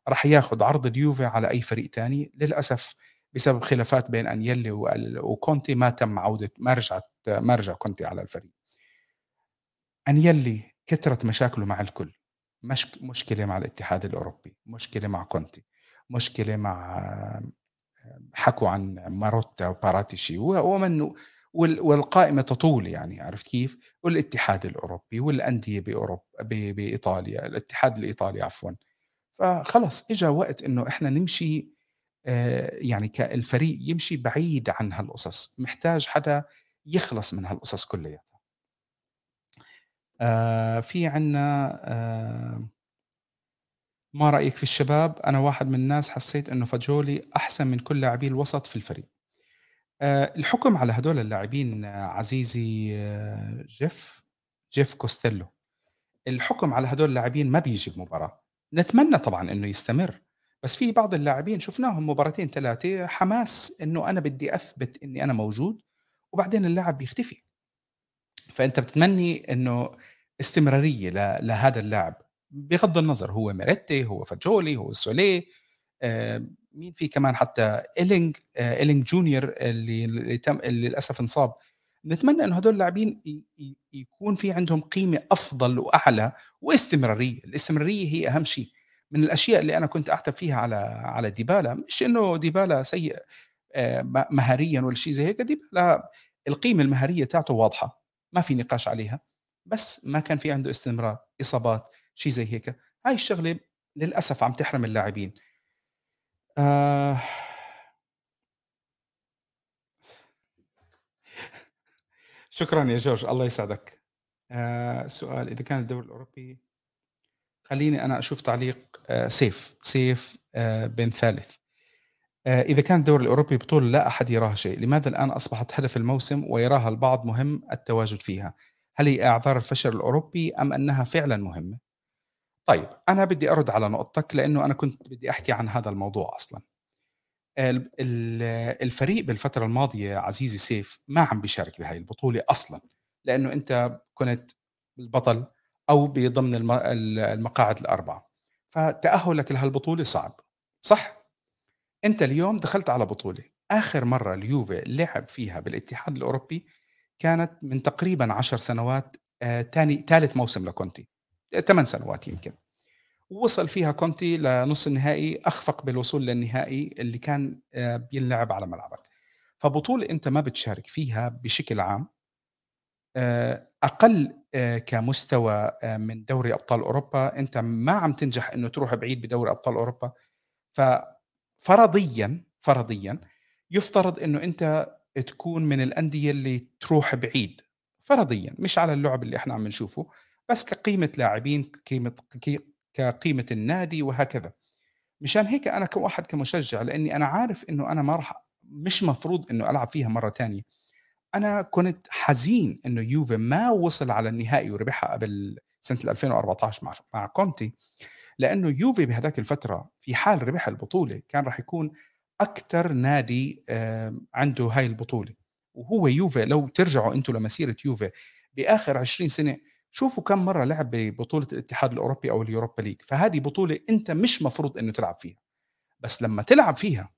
راح ياخد عرض اليوفي على أي فريق تاني، للأسف بسبب خلافات بين أنيلي وال وكونتي ما تم عودة ما رجعت ما رجع كونتي على الفريق. أنيلي كترت مشاكله مع الكل، مشك مشكلة مع الاتحاد الأوروبي، مشكلة مع كونتي، مشكلة مع حكوا عن ماروتا وباراتيشي ومن وال والقائمة تطول يعني عرفت كيف؟ والاتحاد الأوروبي والأندية بأوروب ب بإيطاليا، الاتحاد الإيطالي عفوًا. فخلص إجا وقت إنه إحنا نمشي آآ يعني ك الفريق يمشي بعيد عن هالقصص، محتاج حدا يخلص من هالقصص كلّياتها. آآ في عندنا آآ ما رأيك في الشباب؟ أنا واحد من الناس حسيت إنه فاجولي أحسن من كل لاعبي الوسط في الفريق. آآ الحكم على هدول اللاعبين آه، عزيزي آه، جيف جيف كوستيلو، الحكم على هدول اللاعبين ما بييجي بمباراة، نتمنى طبعًا إنه يستمر، بس في بعض اللاعبين شُفناهم مباراتين 3 حماس إنه أنا بدي أثبت إني أنا موجود، وبعدين اللاعب بيختفي. فأنت بتتمني إنه استمرارية ل لهذا اللاعب، بغض النظر هو ميريتي، هو فاجولي، هو سوليه، آآ مين في كمان حتى؟ إيلينج آآ إيلينج جونيور اللي اللي تم اللي للأسف انصاب. نتمنى إنه هدول اللاعبين يكون في عندهم قيمة أفضل وأعلى واستمرارية، الاستمرارية هي أهم شيء. من الأشياء اللي أنا كنت أعتب فيها على على ديبالا، مش إنه ديبالا سيء م مهاريًا ولا شيء زي هيك، ديبالا القيمة المهارية تاعته واضحة، ما في نقاش عليها، بس ما كان في عنده استمرار، إصابات، شيء زي هيك. هاي الشغلة للأسف عم تحرم اللاعبين. آآ شكرًا يا جورج، الله يسعدك. آآ سؤال إذا كان الدوري الأوروبي خلّيني أنا أشوف تعليق آآ سيف، سيف آآ بن ثالث. آآ إذا كان الدوري الأوروبي بطولة لا أحد يراها شيء، لماذا الآن أصبحت هدف الموسم ويراها البعض مهم التواجد فيها؟ هل هي أعذار الفشل الأوروبي أم أنها فعلًا مهمة؟ طيب، أنا بدي أرد على نقطتك لإنه أنا كنت بدي أحكي عن هذا الموضوع ال الفريق بالفترة الماضية عزيزي سيف ما عم بيشارك بهاي البطولة أصلًا، لإنه أنت كنت البطل أو بضمن الم ال المقاعد الأربعة، فتأهُّلك لهالبطولة صعب، صح؟ أنت اليوم دخلت على بطولة، آخر مرّة اليوفي لعب فيها بالاتحاد الأوروبي كانت من تقريبًا 10 سنوات آآ تاني تالت موسم لكونتي، 8 سنوات يمكن، ووصل فيها كونتي لنص النهائي أخفق بالوصول للنهائي اللي كان آآ بينلعب على ملعبك. فبطولة أنت ما بتشارك فيها بشكل عام آآ أقل آآ كمستوى من دوري أبطال أوروبا، أنت ما عم تنجح إنه تروح بعيد بدوري أبطال أوروبا، ففرضيًا، فرضيًا يُفترض إنه أنت تكون من الأندية اللي تروح بعيد، فرضيًا مش على اللُعب اللي إحنا عم نشوفه، بس كقيمة لاعبين، قيمة ك كقيمة النادي وهكذا. مشان هيك أنا كواحد كمشجع لإني أنا عارف إنه أنا ما راح مش مفروض إنه ألعب فيها مرة تانية. أنا كنت حزين إنه يوفي ما وصل على النهائي وربحها قبل سنة 2014 مع مع كونتي، لإنه يوفي بهداك الفترة في حال ربح البطولة كان راح يكون أكتر نادي عنده هاي البطولة، وهو يوفي لو ترجعوا أنتم لمسيرة يوفي بآخر 20 سنة شوفوا كم مرة لعب ببطولة الاتحاد الأوروبي أو اليوروبا ليج، فهذه بطولة أنت مش مفروض إنه تلعب فيها، بس لمّا تلعب فيها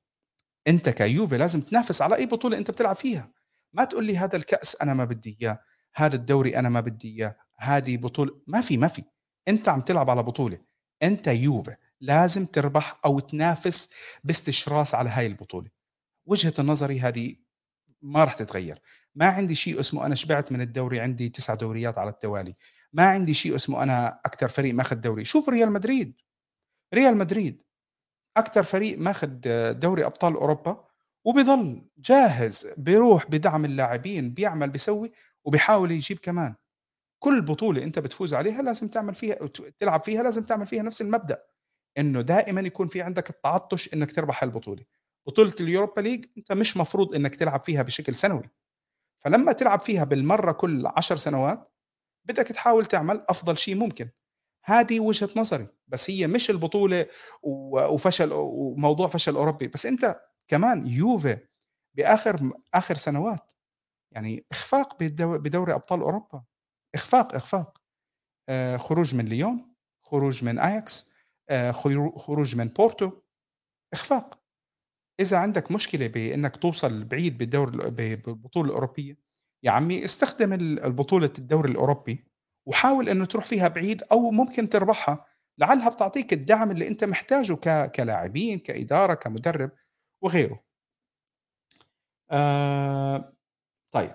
أنت كيوفي لازم تنافس على أي بطولة أنت بتلعب فيها، ما تقول لي هذا الكأس أنا ما بدي إياه، هذا الدوري أنا ما بدي إياه، هذه بطولة ما في، ما في، أنت عم تلعب على بطولة، أنت يوفي لازم تربح أو تنافس باستشراس على هاي البطولة، وجهة نظري هذه ما راح تتغيّر، ما عندي شيء اسمه أنا شبعت من الدوري عندي 9 دوريات على التوالي، ما عندي شيء اسمه أنا أكتر فريق ماخذ دوري، شوف ريال مدريد، ريال مدريد أكتر فريق ماخذ دوري أبطال أوروبا وبيضل جاهز بيروح بدعم اللاعبين بيعمل بيسوي وبيحاول يجيب كمان. كل بطولة أنت بتفوز عليها لازم تعمل فيها تلعب فيها لازم تعمل فيها نفس المبدأ. إنه دائما يكون في عندك التعطش إنك تربح البطولة بطولة اليوروبا ليج أنت مش مفروض إنك تلعب فيها بشكل سنوي. فلما تلعب فيها بالمرة كل عشر سنوات بدك تحاول تعمل أفضل شيء ممكن. هذه وجهة نظري بس هي مش البطولة وفشل وموضوع فشل أوروبي. بس أنت كمان يوفي بآخر آخر سنوات. يعني إخفاق بدوري أبطال أوروبا. إخفاق إخفاق. آه خروج من ليون خروج من أياكس آه خروج من بورتو. إخفاق. إذا عندك مشكلة بإنك توصل بعيد بالدور بالبطولة الأوروبية يا عمي استخدم البطولة الدوري الأوروبي وحاول إنه تروح فيها بعيد أو ممكن تربحها لعلها بتعطيك الدعم اللي أنت محتاجه كلاعبين كإدارة كمدرب وغيره. آه طيب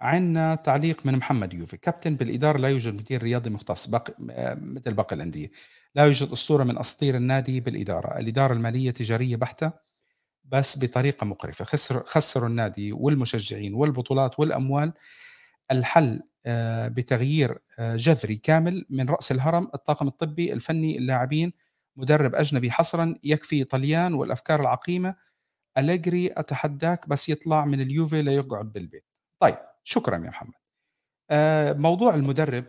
عندنا تعليق من محمد يوفي. كابتن بالإدارة لا يوجد مدير رياضي مختص باقي مثل باقي الأندية. لا يوجد أسطورة من أساطير النادي بالإدارة. الإدارة المالية تجارية بحتة بس بطريقة مقرفة. خسر خسروا النادي والمشجعين والبطولات والأموال. الحل آه، بتغيير آه، جذري كامل من رأس الهرم الطاقم الطبي الفني اللاعبين مدرب أجنبي حصرا يكفي طليان والأفكار العقيمة. أليجري أتحداك بس يطلع من اليوفي ليقعد بالبيت. طيب شكرا يا محمد. آه، موضوع المدرب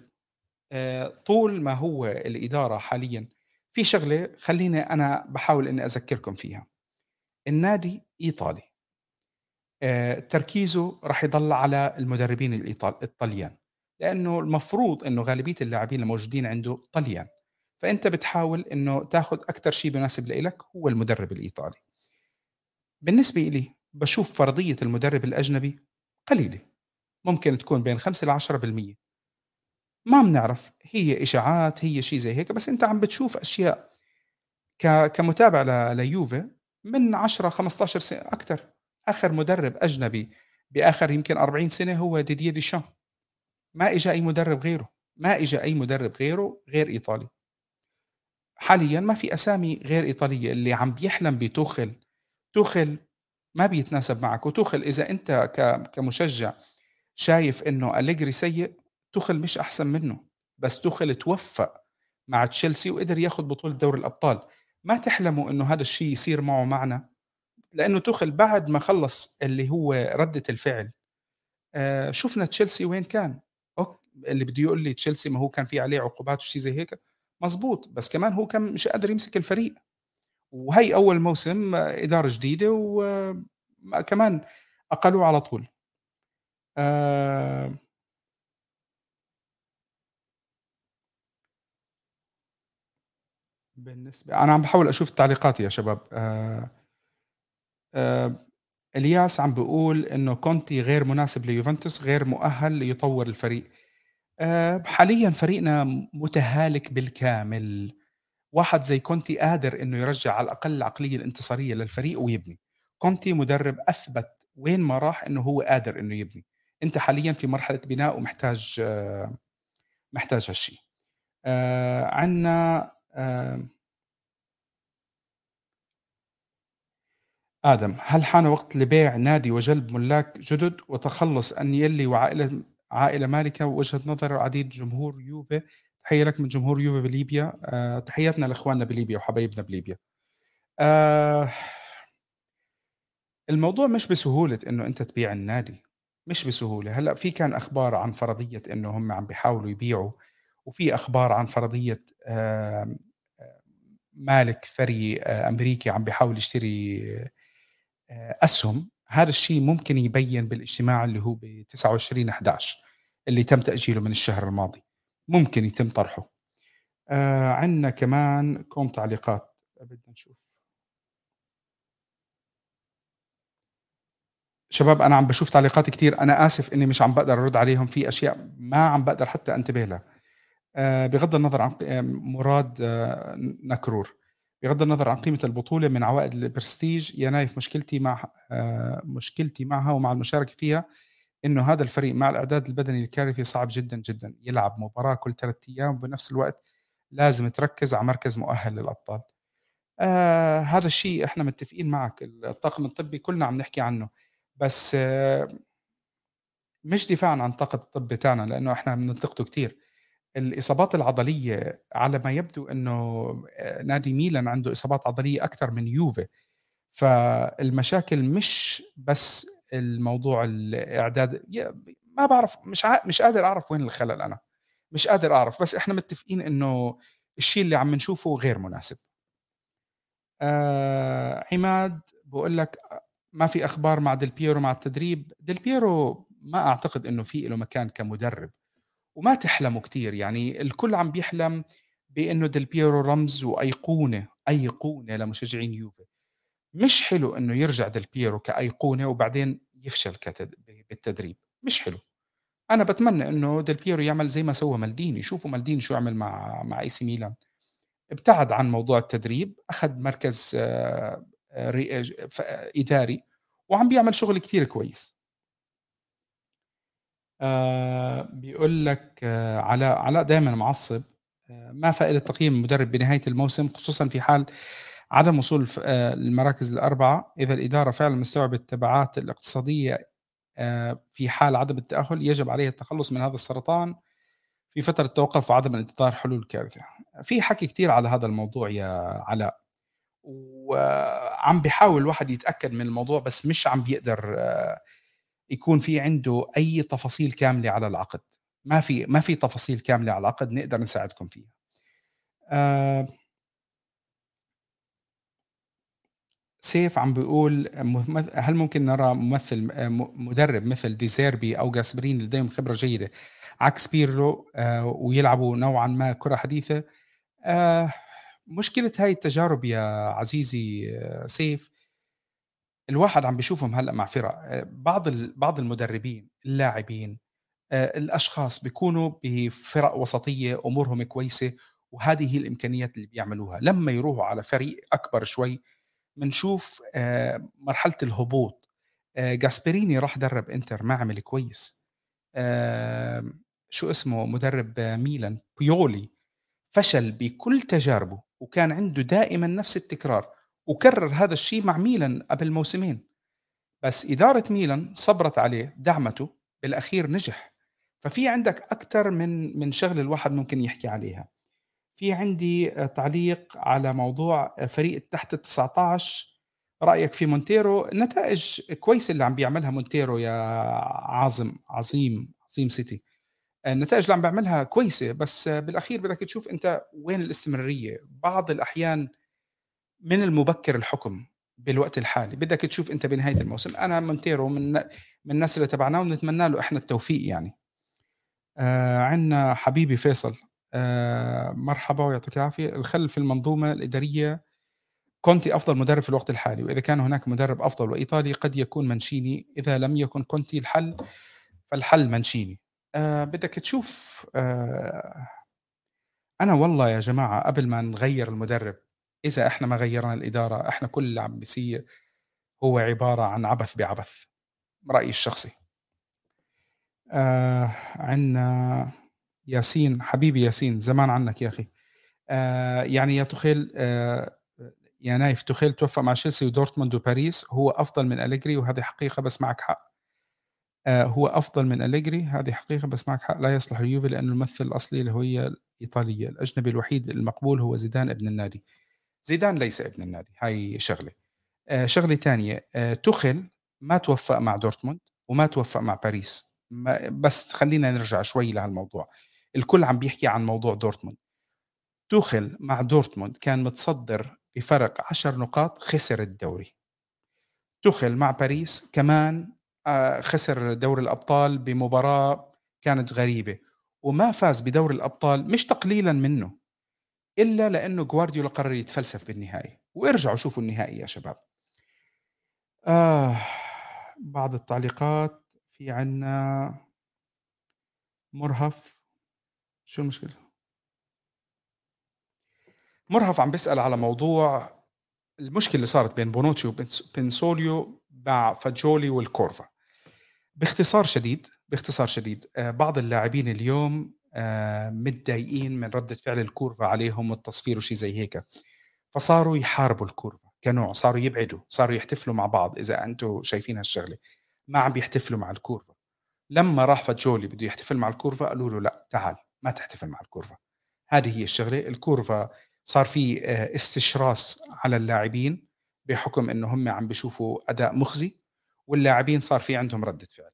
طول ما هو الإدارة حاليا في شغلة خليني أنا بحاول أني أذكركم فيها. النادي إيطالي. آه، تركيزه راح يضل على المدربين الطليان لأنه المفروض أنه غالبية اللاعبين الموجودين عنده طليان. فأنت بتحاول أنه تاخذ أكثر شيء مناسب لإلك هو المدرب الإيطالي. بالنسبة إلي بشوف فرضية المدرب الأجنبي قليلة. ممكن تكون بين 5 ل 10% ما بنعرف هي إشاعات هي شيء زي هيك بس أنت عم بتشوف أشياء. ك... كمتابع. ليوفي من 10 15 سنة أكثر. آخر مدرب أجنبي بآخر يمكن 40 سنة هو ديدييه ديشان. ما إجا أي مدرب غيره. ما إجا أي مدرب غيره غير إيطالي. حاليا ما في أسامي غير إيطالية. اللي عم بيحلم بتوخل توخل ما بيتناسب معك. وتوخل إذا أنت كمشجع شايف إنه أليجري سيء توخل مش أحسن منه. بس توخل توفق مع تشيلسي وقدر ياخذ بطولة دوري الأبطال. ما تحلموا إنه هذا الشيء يصير معه معنا لأنه توخل بعد ما خلص اللي هو ردة الفعل آه شفنا تشيلسي وين كان أوك. اللي بده يقول لي تشيلسي ما هو كان في عليه عقوبات وشي زي هيك مزبوط بس كمان هو كان مش قادر يمسك الفريق وهي أول موسم إدارة جديدة وكمان أقلوه على طول. آه بالنسبة أنا عم باحاول أشوف التعليقات يا شباب. آه آه إلياس عم بيقول إنه كونتي غير مناسب ليوفنتوس، غير مؤهل ليطور الفريق. آه حاليًا فريقنا متهالك بالكامل. واحد زي كونتي قادر إنه يرجّع على الأقل العقلية الانتصارية للفريق ويبني، كونتي مدرب أثبت وين ما راح إنه هو قادر إنه يبني، أنت حاليًا في مرحلة بناء ومحتاج آه، محتاج هالشي. آآ عندنا آدم، هل حان وقت لبيع نادي وجلب ملاك جدد وتخلُّص أنيلي وعائلة عائلة مالكة ووجهة نظر عديد جمهور يوفي، تحية لك من جمهور يوفي بليبيا، آآ تحياتنا لإخواننا بليبيا وحبايبنا بليبيا. آآ الموضوع مش بسهولة إنه أنت تبيع النادي، مش بسهولة، هلأ في كان أخبار عن فرضية إنه هم عم بيحاولوا يبيعوا، وفي أخبار عن فرضية آمم، مالك ثري آآ أمريكي عم بيحاول يشتري آآ أسهم، هذا الشيء ممكن يبيّن بالاجتماع اللي هو ب29/11 اللي تم تأجيله من الشهر الماضي، ممكن يتم طرحه. آآ عندنا كمان كوم تعليقات، بدنا نشوف. شباب أنا عم باشوف تعليقات كتير، أنا آسف إني مش عم باقدر أرُد عليهم، في أشياء ما عم باقدر حتى أنتبه لها. آآ بغض النظر عن ق مراد آه، نكرور. بغض النظر عن قيمة البطولة من عوائد البرستيج يا نايف مشكلتي مع آه، مشكلتي معها ومع المشاركة فيها إنه هذا الفريق مع الإعداد البدني الكارثي صعب جدًا، جدًا، يلعب مباراة كل 3 أيام وبنفس الوقت لازم تركّز على مركز مؤهل للأبطال. آآ هذا الشيء إحنا متّفقين معك، الطاقم الطبي كلنا عم نحكي عنه، بس آه، مش دفاعًا عن الطاقم الطبي تاعنا لإنه إحنا بننتقده كتير. الإصابات العضلية على ما يبدو إنه آآ نادي ميلان عنده إصابات عضلية أكتر من يوفي، فالمشاكل مش بس الموضوع الإعداد ي ما باعرف مش ع مش قادر أعرف وين الخلل أنا، مش قادر أعرف، بس إحنا متفقين إنه الشيء اللي عم نشوفه غير مناسب. آآ عماد بيقول لك ما في أخبار مع ديل بيرو مع التدريب، ديل بيرو ما أعتقد إنه في له مكان كمدرب. وما تحلموا كتير. يعني الكل عم بيحلم بإنه ديل بيرو رمز وأيقونة أيقونة لمشجعين يوفي. مش حلو إنه يرجع ديل بيرو كأيقونة وبعدين يفشل. بالتدريب. مش حلو. أنا بتمنى إنه ديل بيرو يعمل زي ما سوى مالديني. شوفوا مالديني شو عمل مع مع إي سي ميلان. ابتعد عن موضوع التدريب أخذ مركز آه، آه، إداري وعم بيعمل شغل كثير كويس. آه بيقول لك آه علاء علاء دايما معصب. آه ما فائدة تقييم المدرب بنهاية الموسم خصوصا في حال عدم وصول آه المراكز الأربعة؟ إذا الإدارة فعلا مستوعبة التبعات الاقتصادية آه في حال عدم التأهل يجب عليها التخلص من هذا السرطان في فترة توقف وعدم انتظار حلول الكارثة في حكي كتير على هذا الموضوع يا علاء وعم بيحاول الواحد يتأكد من الموضوع بس مش عم بيقدر آه يكون في عنده أي تفاصيل كاملة على العقد، ما في ما في تفاصيل كاملة على العقد نقدر نساعدكم فيها. آآ سيف عم بيقول هل ممكن نرى ممثل مدرب مثل ديزيربي أو جاسبريني لديهم خبرة جيدة عكس بيرلو آه، ويلعبوا نوعًا ما كرة حديثة؟ آه، مشكلة هاي التجارب يا عزيزي آه، سيف الواحد عم بيشوفهم هلأ مع فرق، آه، بعض بعض المدربين، اللاعبين، آه، الأشخاص بيكونوا بفرق وسطية أمورهم كويسة وهذه هي الإمكانيات اللي بيعملوها، لمّا يروحوا على فريق أكبر شوي بنشوف آه، مرحلة الهبوط، جاسبريني راح درب إنتر ما عمل كويس، شو اسمه؟ مدرب ميلان بيولي فشل بكل تجاربه وكان عنده دائمًا نفس التكرار. وكرر هذا الشيء مع ميلان قبل موسمين. بس إدارة ميلان صبرت عليه دعمته بالأخير نجح. ففي عندك أكثر من من شغلة الواحد ممكن يحكي عليها. في عندي تعليق على موضوع فريق تحت ال 19 رأيك في مونتيرو؟ نتائج كويسة اللي عم بيعملها مونتيرو يا عاظم عظيم عظيم سيتي. النتائج اللي عم بيعملها كويسة بس بالأخير بدك تشوف أنت وين الاستمرارية. بعض الأحيان من المبكر الحكم بالوقت الحالي. بدك تشوف أنت بنهاية الموسم. أنا مونتيرو من من الناس اللي تبعناه ونتمنى له إحنا التوفيق يعني. آه عندنا حبيبي فيصل. آه مرحبا ويعطيك العافية. الخل في المنظومة الإدارية كونتي أفضل مدرب في الوقت الحالي وإذا كان هناك مدرب أفضل وإيطالي قد يكون منشيني إذا لم يكن كونتي الحل فالحل منشيني آه بدك تشوف آه أنا والله يا جماعة قبل ما نغيّر المدرب، إذا إحنا ما غيّرنا الإدارة، إحنا كل اللي عم بيصير هو عبارة عن عبث بعبث، رأيي الشخصي. آآ عندنا ياسين، حبيبي ياسين، زمان عنك يا أخي. آآ يعني يا تُخيل آآ يا نايف تُخيل توفّق مع تشيلسي ودورتموند وباريس، هو أفضل من أليجري وهذه حقيقة بس معك حق. آآ هو أفضل من أليجري، هذه حقيقة بس معك حق، لا يصلح اليوفي لأنه الممثل الأصلي الهوية الإيطالية، الأجنبي الوحيد المقبول هو زيدان ابن النادي. زيدان ليس ابن النادي، هاي شغلة. آآ شغلة تانية، آآ توخيل ما توفّق مع دورتموند وما توفّق مع باريس، بس خلّينا نرجع شوي لهالموضوع. الكل عم بيحكي عن موضوع دورتموند. توخيل مع دورتموند كان متصدر بفرق 10 نقاط، خسر الدوري. توخيل مع باريس كمان آآ خسر دوري الأبطال بمباراة كانت غريبة، وما فاز بدوري الأبطال مش تقليلًا منه، إلا لإنه جوارديولا قرر يتفلسف بالنهائي، وارجعوا شوفوا النهائي يا شباب. آه، بعض التعليقات في عندنا مُرهف، شو المشكلة؟ مُرهف عم بيسأل على موضوع المشكلة اللي صارت بين بونوتشي وبنس بنسوليو مع فاجولي والكورفا. باختصار شديد، باختصار شديد، آآ بعض اللاعبين اليوم متضايقين من ردة فعل الكورفا عليهم والتصفير وشي زي هيك، فصاروا يحاربوا الكورفا كنوع، صاروا يبعدوا، صاروا يحتفلوا مع بعض إذا أنتم شايفين هالشغلة، ما عم بيحتفلوا مع الكورفا. لمّا راح فاجولي بده يحتفل مع الكورفا قالوا له لأ تعال ما تحتفل مع الكورفا. هذه هي الشغلة، الكورفا صار في آآ استشراس على اللاعبين بحكم إنه هم عم بيشوفوا أداء مخزي، واللاعبين صار في عندهم ردة فعل.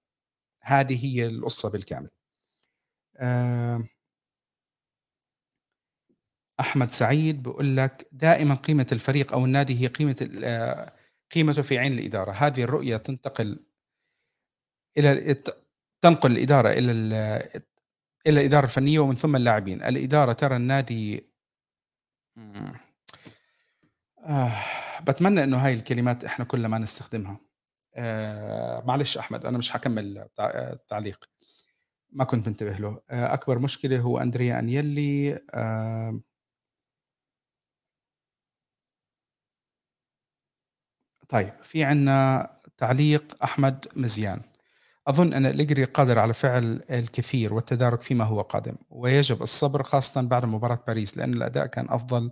هذه هي القصة بالكامل. آآ أحمد سعيد بيقول لك: "دائمًا قيمة الفريق أو النادي هي قيمة ال آآ قيمته في عين الإدارة، هذه الرؤية تنتقل إلى الت تنقل الإدارة إلى ال إلى الإدارة الفنية ومن ثم اللاعبين، الإدارة ترى النادي". آه، باتمنى إنه هاي الكلمات إحنا كلنا ما نستخدمها. معلش أحمد أنا مش حاكمّل تع التعليق، ما كنت منتبه له. آآ أكبر مشكلة هو أندريا أنيلي آآ طيب، في عندنا تعليق أحمد مزيان. أظن أن أليجري قادر على فعل الكثير والتدارك فيما هو قادم، ويجب الصبر خاصةً بعد مباراة باريس، لأن الأداء كان أفضل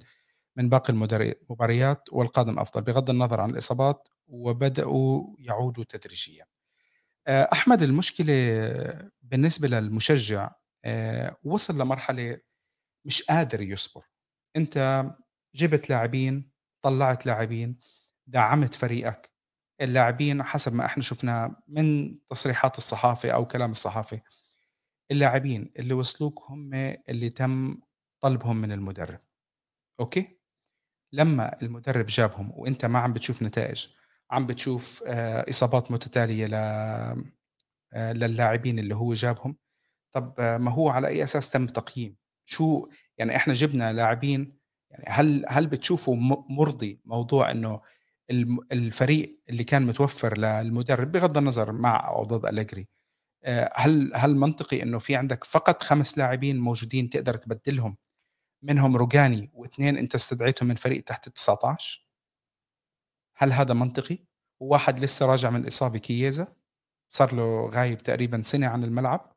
من باقي المباريات والقادم أفضل بغض النظر عن الإصابات، وبدأوا يعودوا تدريجيًا. آآ أحمد المشكلة بالنسبة للمشجع آآ وصل لمرحلة مش قادر يصبر. أنت جِبت لاعبين، طلّعت لاعبين، دعّمت فريقك، اللاعبين حسب ما إحنا شُفناه من تصريحات الصحافة أو كلام الصحافة، اللاعبين اللي وصلوك هم اللي تم طلبهم من المدرب، أوكي؟ لمّا المدرب جابهم وأنت ما عم بتشوف نتائج، عم بتشوف آآ إصابات متتالية ل آآ للاعبين اللي هو جابهم، طب آه، ما هو على أي أساس تم تقييم؟ شو يعني إحنا جبنا لاعبين يعني هل هل بتشوفوا مُرضي موضوع الم الفريق اللي كان متوفّر للمدرب بغض النظر مع أو ضد أليجري، آآ هل هل منطقي إنه في عندك فقط 5 لاعبين موجودين تقدر تبدّلهم، منهم روجاني و2 أنت استدعيتهم من فريق تحت ال19؟ هل هذا منطقي؟ وواحد لسه راجع من إصابة كييزا، صار له غايب تقريبًا سنة عن الملعب،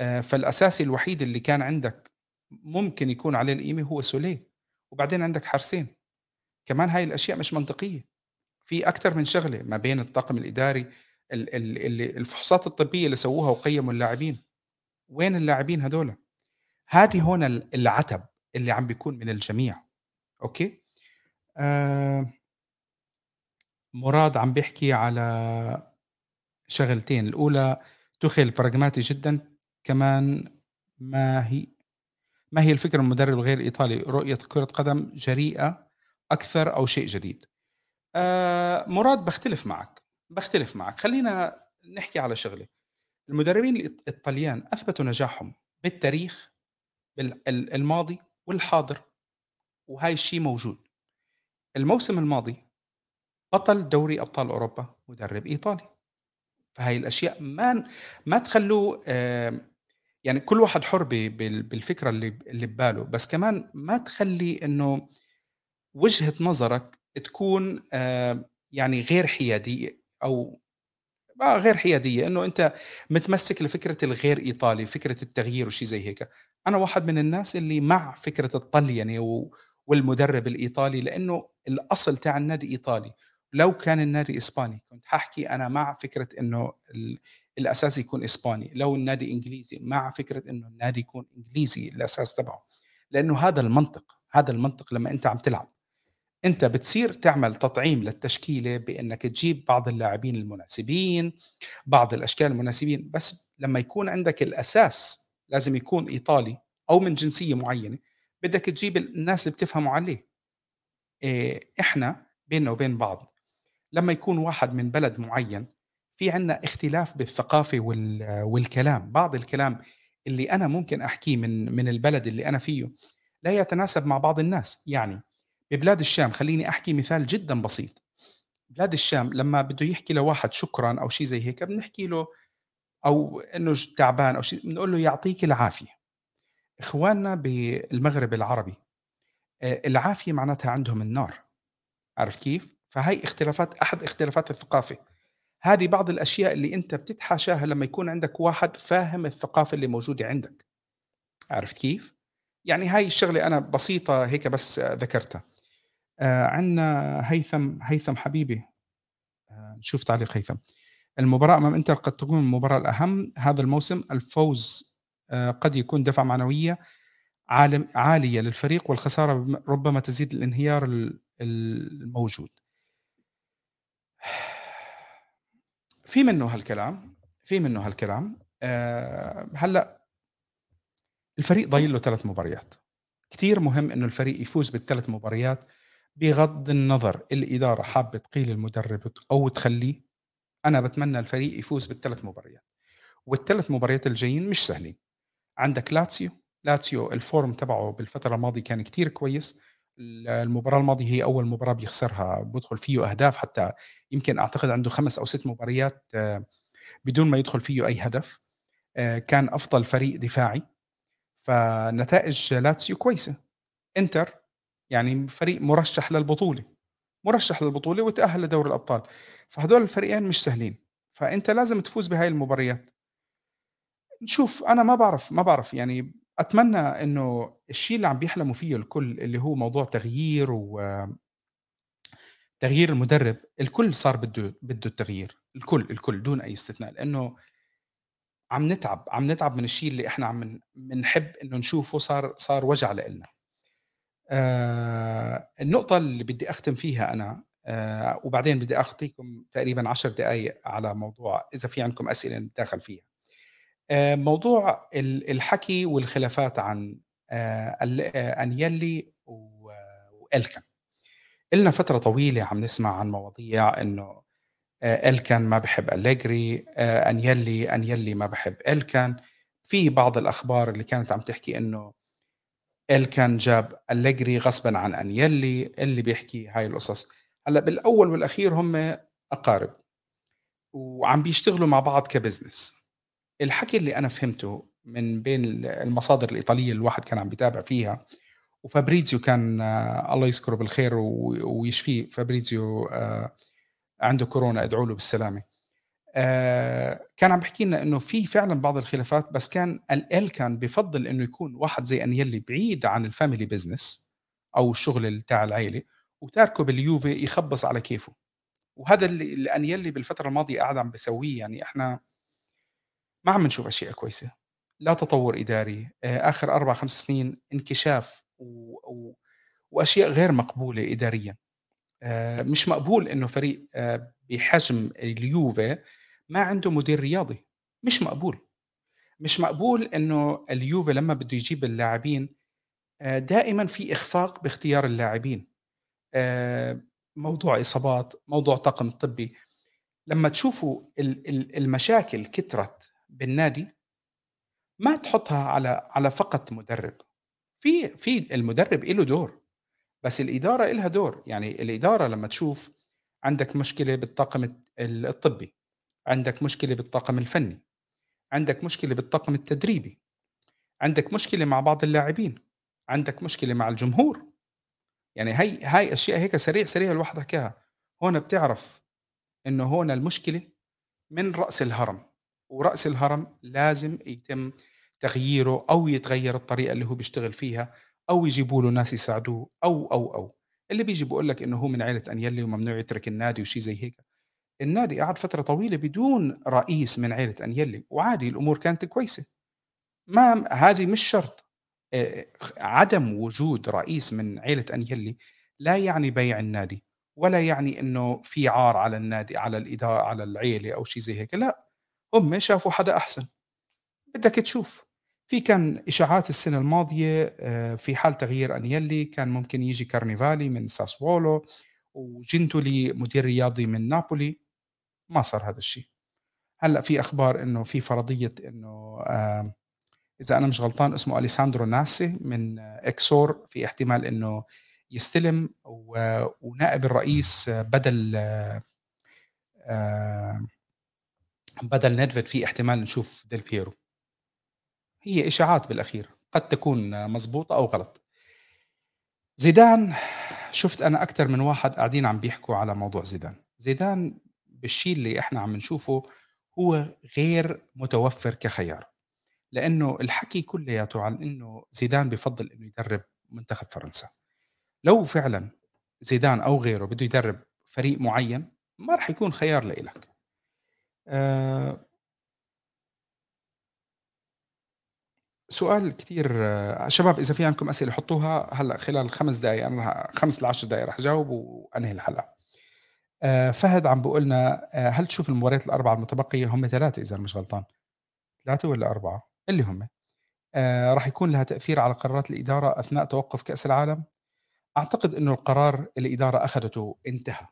آآ فالأساسي الوحيد اللي كان عندك ممكن يكون عليه القيمة هو سوليه، وبعدين عندك حارسين، كمان هاي الأشياء مش منطقية، في أكتر من شغلة ما بين الطاقم الإداري الفحوصات الطبية اللي سووها وقيّموا اللاعبين، وين اللاعبين هدول؟ هذه هون ال العتب اللي عم بيكون من الجميع، أوكي؟ آآ مراد عم بيحكي على شغلتين، الأولى تُخِل براغماتي جدًا، كمان ما هي ما هي الفكرة المدرب الغير إيطالي رؤية كرة قدم جريئة أكثر أو شيء جديد؟ آآ مراد باختلف معك، باختلف معك، خلّينا نحكي على شغلة، المدربين الطليان أثبتوا نجاحهم بالتاريخ بال ال الماضي والحاضر، وهاي الشي موجود. الموسم الماضي بطل دوري أبطال أوروبا مدرب إيطالي، فهاي الأشياء ما ما تخلّوه يعني كل واحد حُر ب بال بالفكرة اللي اللي بباله، بس كمان ما تخلّي إنه وجهة نظرك تكون يعني غير حيادية أو آه، غير حيادية، إنه أنت متمسك لفكرة الغير إيطالي، فكرة التغيير وشي زي هيك. أنا واحد من الناس اللي مع فكرة الطلينة و والمدرب الإيطالي، لإنه الأصل تاع النادي إيطالي، لو كان النادي إسباني كنت حاحكي أنا مع فكرة إنه ال الأساس يكون إسباني، لو النادي إنجليزي مع فكرة إنه النادي يكون إنجليزي الأساس تبعه، لإنه هذا المنطق، هذا المنطق لمّا أنت عم تلعب. أنت بتصير تعمل تطعيم للتشكيلة بإنك تجيب بعض اللاعبين المناسبين، بعض الأشكال المناسبين، بس لمّا يكون عندك الأساس لازم يكون إيطالي أو من جنسية معيّنة، بدك تجيب الناس اللي بتفهموا عليه. آآ إحنا بيننا وبين بعض لمّا يكون واحد من بلد معيّن، في عندنا اختلاف بالثقافة وال والكلام، بعض الكلام اللي أنا ممكن أحكيه من من البلد اللي أنا فيه، لا يتناسب مع بعض الناس، يعني ببلاد الشام خلّيني أحكي مثال جدًا بسيط، بلاد الشام لمّا بده يحكي لواحد شكرًا أو شي زي هيك بنحكي له أو إنه ج تعبان أو شي بنقول له يعطيك العافية. إخواننا بالمغرب العربي آآ العافية معناتها عندهم النار، عرفت كيف؟ فهي اختلافات أحد اختلافات الثقافة. هذه بعض الأشياء اللي أنت بتتحاشاها لمّا يكون عندك واحد فاهم الثقافة اللي موجودة عندك، عرفت كيف؟ يعني هاي الشغلة أنا بسيطة هيك بس ذكرتها. آآ عندنا هيثم هيثم حبيبي آآ نشوف تعليق هيثم. المباراة أمام إنتر قد تكون المباراة الأهم هذا الموسم، الفوز آآ قد يكون دفعة معنوية عالية للفريق والخسارة ربما تزيد الانهيار ال الموجود. في منّه هالكلام، في منّه هالكلام. آآ هلأ الفريق ضايل له 3 مباريات. كتير مهم إنه الفريق يفوز بال3 مباريات بغض النظر الإدارة حابة تقيل المدرب أو تخلّيه، أنا باتمنى الفريق يفوز بال3 مباريات، وال3 مباريات الجايين مش سهلين. عندك لاتسيو، لاتسيو ال form تبعه بالفترة الماضية كان كتير كويس، ال المباراة الماضية هي أول مباراة بيخسرها بيدخل فيه أهداف حتى يمكن أعتقد عنده 5 أو 6 مباريات بدون ما يدخل فيه أي هدف. آآ كان أفضل فريق دفاعي، فنتائج لاتسيو كويسة. إنتر يعني فريق مرشح للبطولة، مرشح للبطولة وتأهل لدوري الأبطال، فهدول الفريقين مش سهلين، فأنت لازم تفوز بهاي المباريات. نشوف أنا ما باعرف ما باعرف يعني أتمنى إنه الشيء اللي عم بيحلموا فيه الكل اللي هو موضوع تغيير و تغيير المدرب، الكل صار بده بده التغيير، الكل، الكل دون أي استثناء، لإنه عم نتعب، عم نتعب من الشيء اللي إحنا عم بنحب إنه نشوفه صار صار وجع لإلنا. آآ النقطة اللي بدي أختم فيها أنا آآ وبعدين بدي أعطيكم تقريبًا 10 دقايق على موضوع إذا في عندكم أسئلة نتداخل فيها. آآ موضوع ال الحكي والخلافات عن آآ ال أنيلي و وإلكان. إلنا فترة طويلة عم نسمع عن مواضيع إنه آآ إلكان ما بيحب أليجري، أنيلي أنيلي ما بيحب إلكان. في بعض الأخبار اللي كانت عم تحكي إنه إلكان جاب أليجري غصبًا عن أنيلي، اللي بيحكي هاي القصص. هلأ بالأول والأخير هم أقارب، وعم بيشتغلوا مع بعض كbusiness. الحكي اللي أنا فهمته من بين ال المصادر الإيطالية اللي الواحد كان عم بيتابع فيها، وفابريزيو كان الله يذكره بالخير ويشفيه، فابريزيو آآ عنده كورونا ادعوا له بالسلامة. آآ كان عم بيحكي لنا إنه في فعلًا بعض الخلافات، بس كان ال إلكان بيفضّل إنه يكون واحد زي أنيلي بعيد عن ال family business أو الشغل ال تاع العيلة، وتاركه باليوفي يخبّص على كيفه. وهذا اللي أنيلي بالفترة الماضية قاعد عم بيسويه، يعني إحنا ما عم نشوف أشياء كويسة، لا تطوّر إداري، آآ آخر 4، 5 سنين انكشاف و و وأشياء غير مقبولة إداريًا. آآ مش مقبول إنه فريق آآ بحجم اليوفي ما عنده مدير رياضي، مش مقبول. مش مقبول إنه اليوفي لمّا بده يجيب اللاعبين دائمًا في إخفاق باختيار اللاعبين. موضوع إصابات، موضوع طاقم طبي. لمّا تشوفوا ال ال المشاكل كترت بالنادي ما تحطها على على فقط مدرب، في في المدرب إله دور، بس الإدارة إلها دور، يعني الإدارة لمّا تشوف عندك مشكلة بالطاقم الطبي، عندك مشكلة بالطاقم الفني، عندك مشكلة بالطاقم التدريبي، عندك مشكلة مع بعض اللاعبين، عندك مشكلة مع الجمهور، يعني هي هاي أشياء هيك سريع، سريع الواحد حكاها، هون بتعرف إنه هون المشكلة من رأس الهرم، ورأس الهرم لازم يتم تغييره أو يتغيّر الطريقة اللي هو بيشتغل فيها أو يجيبوا له ناس يساعدوه أو، أو، أو. اللي بييجي بيقول لك إنه هو من عيلة أنيلّي وممنوع يترك النادي وشي زي هيك. النادي قعد فترة طويلة بدون رئيس من عيلة أنيلّي وعادي الأمور كانت كويسة. ما هذه مش شرط. آآ عدم وجود رئيس من عيلة أنيلّي لا يعني بيع النادي ولا يعني إنه في عار على النادي على الإدارة على العيلة أو شي زي هيك، لأ. هم شافوا حدا أحسن. بدك تشوف. في كان إشاعات السنة الماضية آآ في حال تغيير أنيلّي كان ممكن ييجي كارنيفالي من ساسولو وجينتولي مدير رياضي من نابولي، ما صار هذا الشيء. هلأ في أخبار إنه في فرضية إنه آآ إذا أنا مش غلطان اسمه أليساندرو ناسي من إكسور في احتمال إنه يستلم ونائب الرئيس بدل آآ بدل نيدفيد في احتمال نشوف ديل بيرو. هي إشاعات بالأخير، قد تكون مضبوطة أو غلط. زيدان شُفت أنا أكتر من واحد قاعدين عم بيحكوا على موضوع زيدان. زيدان بالشي اللي إحنا عم نشوفه هو غير متوفّر كخيار، لإنه الحكي كلّياته عن إنه زيدان بيفضّل إنه يدرّب منتخب فرنسا. لو فعلًا زيدان أو غيره بده يدرّب فريق معيّن، ما راح يكون خيار لإلك. آآ سؤال كتير شباب إذا في عندكم أسئلة حطوها هلأ خلال 5 دقايق أنا 5 ل10 دقايق رح جاوب وأنهي الحلقة. آآ فهد عم بيقول لنا هل تشوف المباريات الأربعة المتبقية هم 3 إذا أنا مش غلطان، 3 والّا 4 اللي هم راح يكون لها تأثير على قرارات الإدارة أثناء توقف كأس العالم؟ أعتقد إنه القرار الإدارة أخدته انتهى.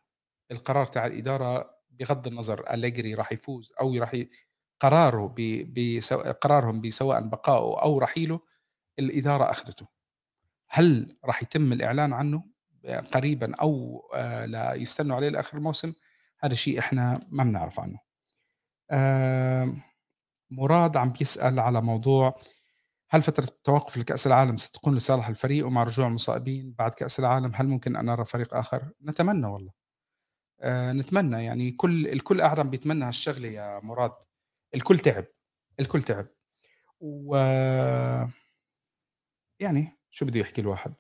القرار تاع الإدارة بغض النظر أليجري راح يفوز أو راح ي قراره بسو قرارهم بسواء بقائه أو رحيله الإدارة أخدته. هل راح يتم الإعلان عنه قريبًا أو آآ ليستنوا عليه لآخر الموسم؟ هذا شيء إحنا ما بنعرف عنه. مراد عم بيسأل على موضوع هل فترة التوقف لكأس العالم ستكون لصالح الفريق ومع رجوع المصابين بعد كأس العالم هل ممكن أن نرى فريق آخر؟ نتمنى والله. آآ نتمنى يعني كل الكل قاعد عم بيتمنى هالشغلة يا مراد. الكل تعب، الكل تعب. و يعني شو بده يحكي الواحد؟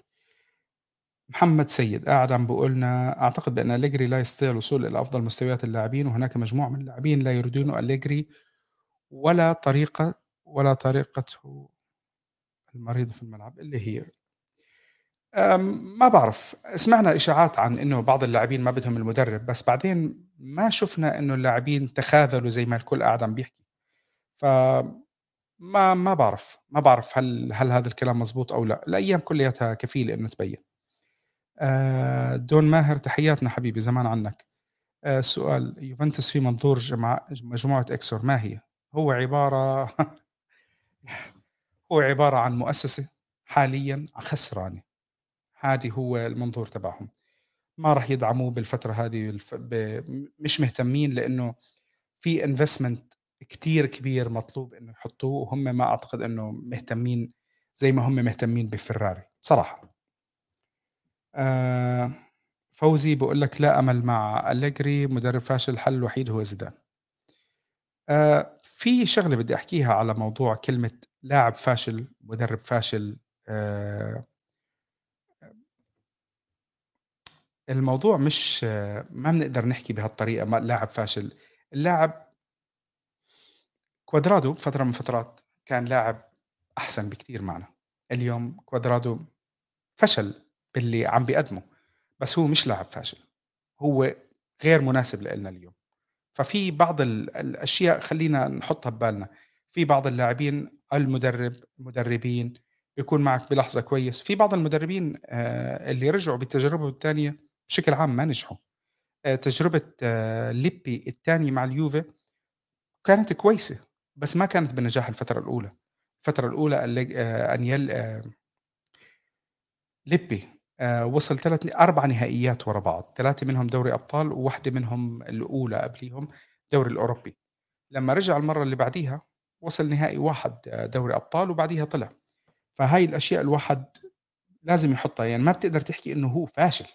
محمد سيد قاعد عم بيقول لنا أعتقد بأن أليجري لا يستطيع الوصول إلى أفضل مستويات اللاعبين وهناك مجموعة من اللاعبين لا يريدون أليجري ولا طريقة ولا طريقته المريضة في الملعب اللي هي ما بعرف، سمعنا إشاعات عن إنه بعض اللاعبين ما بدهم المدرب، بس بعدين ما شُفنا إنه اللاعبين تخاذلوا زي ما الكل قاعد عم بيحكي. ف ما ما بعرف، ما بعرف هل هل هذا الكلام مضبوط أو لأ، الأيام كلّياتها كفيلة إنه تبيّن. آآ دون ماهر تحياتنا حبيبي زمان عنّك. آآ سؤال يوفنتوس في منظور جمع مجموعة إكسور ما هي؟ هو عبارة هو عبارة عن مؤسسة حاليًا خسرانة. هذه هو المنظور تبعهم. ما راح يدعموه بالفترة هذه مش مهتمين لإنه في investment كتير كبير مطلوب إنه يحطوه وهم ما أعتقد إنه مهتمين زي ما هم مهتمين بفراري بصراحة. آآ فوزي بيقول لك لا أمل مع أليجري مدرب فاشل الحل الوحيد هو زيدان. آآ في شغلة بدي أحكيها على موضوع كلمة لاعب فاشل، مدرب فاشل آآ الموضوع مش ما بنقدر نحكي بهالطريقة ما لاعب فاشل، اللاعب كوادرادو بفترة من الفترات كان لاعب أحسن بكتير معنا، اليوم كوادرادو فشل باللي عم بيقدمه، بس هو مش لاعب فاشل، هو غير مناسب لإلنا اليوم، ففي بعض ال الأشياء خلّينا نحطها ببالنا، في بعض اللاعبين المدرب المدربين بيكون معك بلحظة كويس، في بعض المدربين آآ اللي رجعوا بالتجربة التانية بشكل عام ما نجحوا. آآ تجربة آه، ليبي التانية مع اليوفي كانت كويسة، بس ما كانت بنجاح الفترة الأولى. الفترة الأولى آآ أنيل ليبي وصل 3 4 نهائيات ورا بعض، 3 منهم دوري أبطال وواحدة منهم الأولى قبليهم الدوري الأوروبي. لمّا رجع المرّة اللي بعديها وصل نهائي واحد دوري أبطال وبعديها طلع، فهاي الأشياء الواحد لازم يحطها، يعني ما بتقدر تحكي إنه هو فاشل،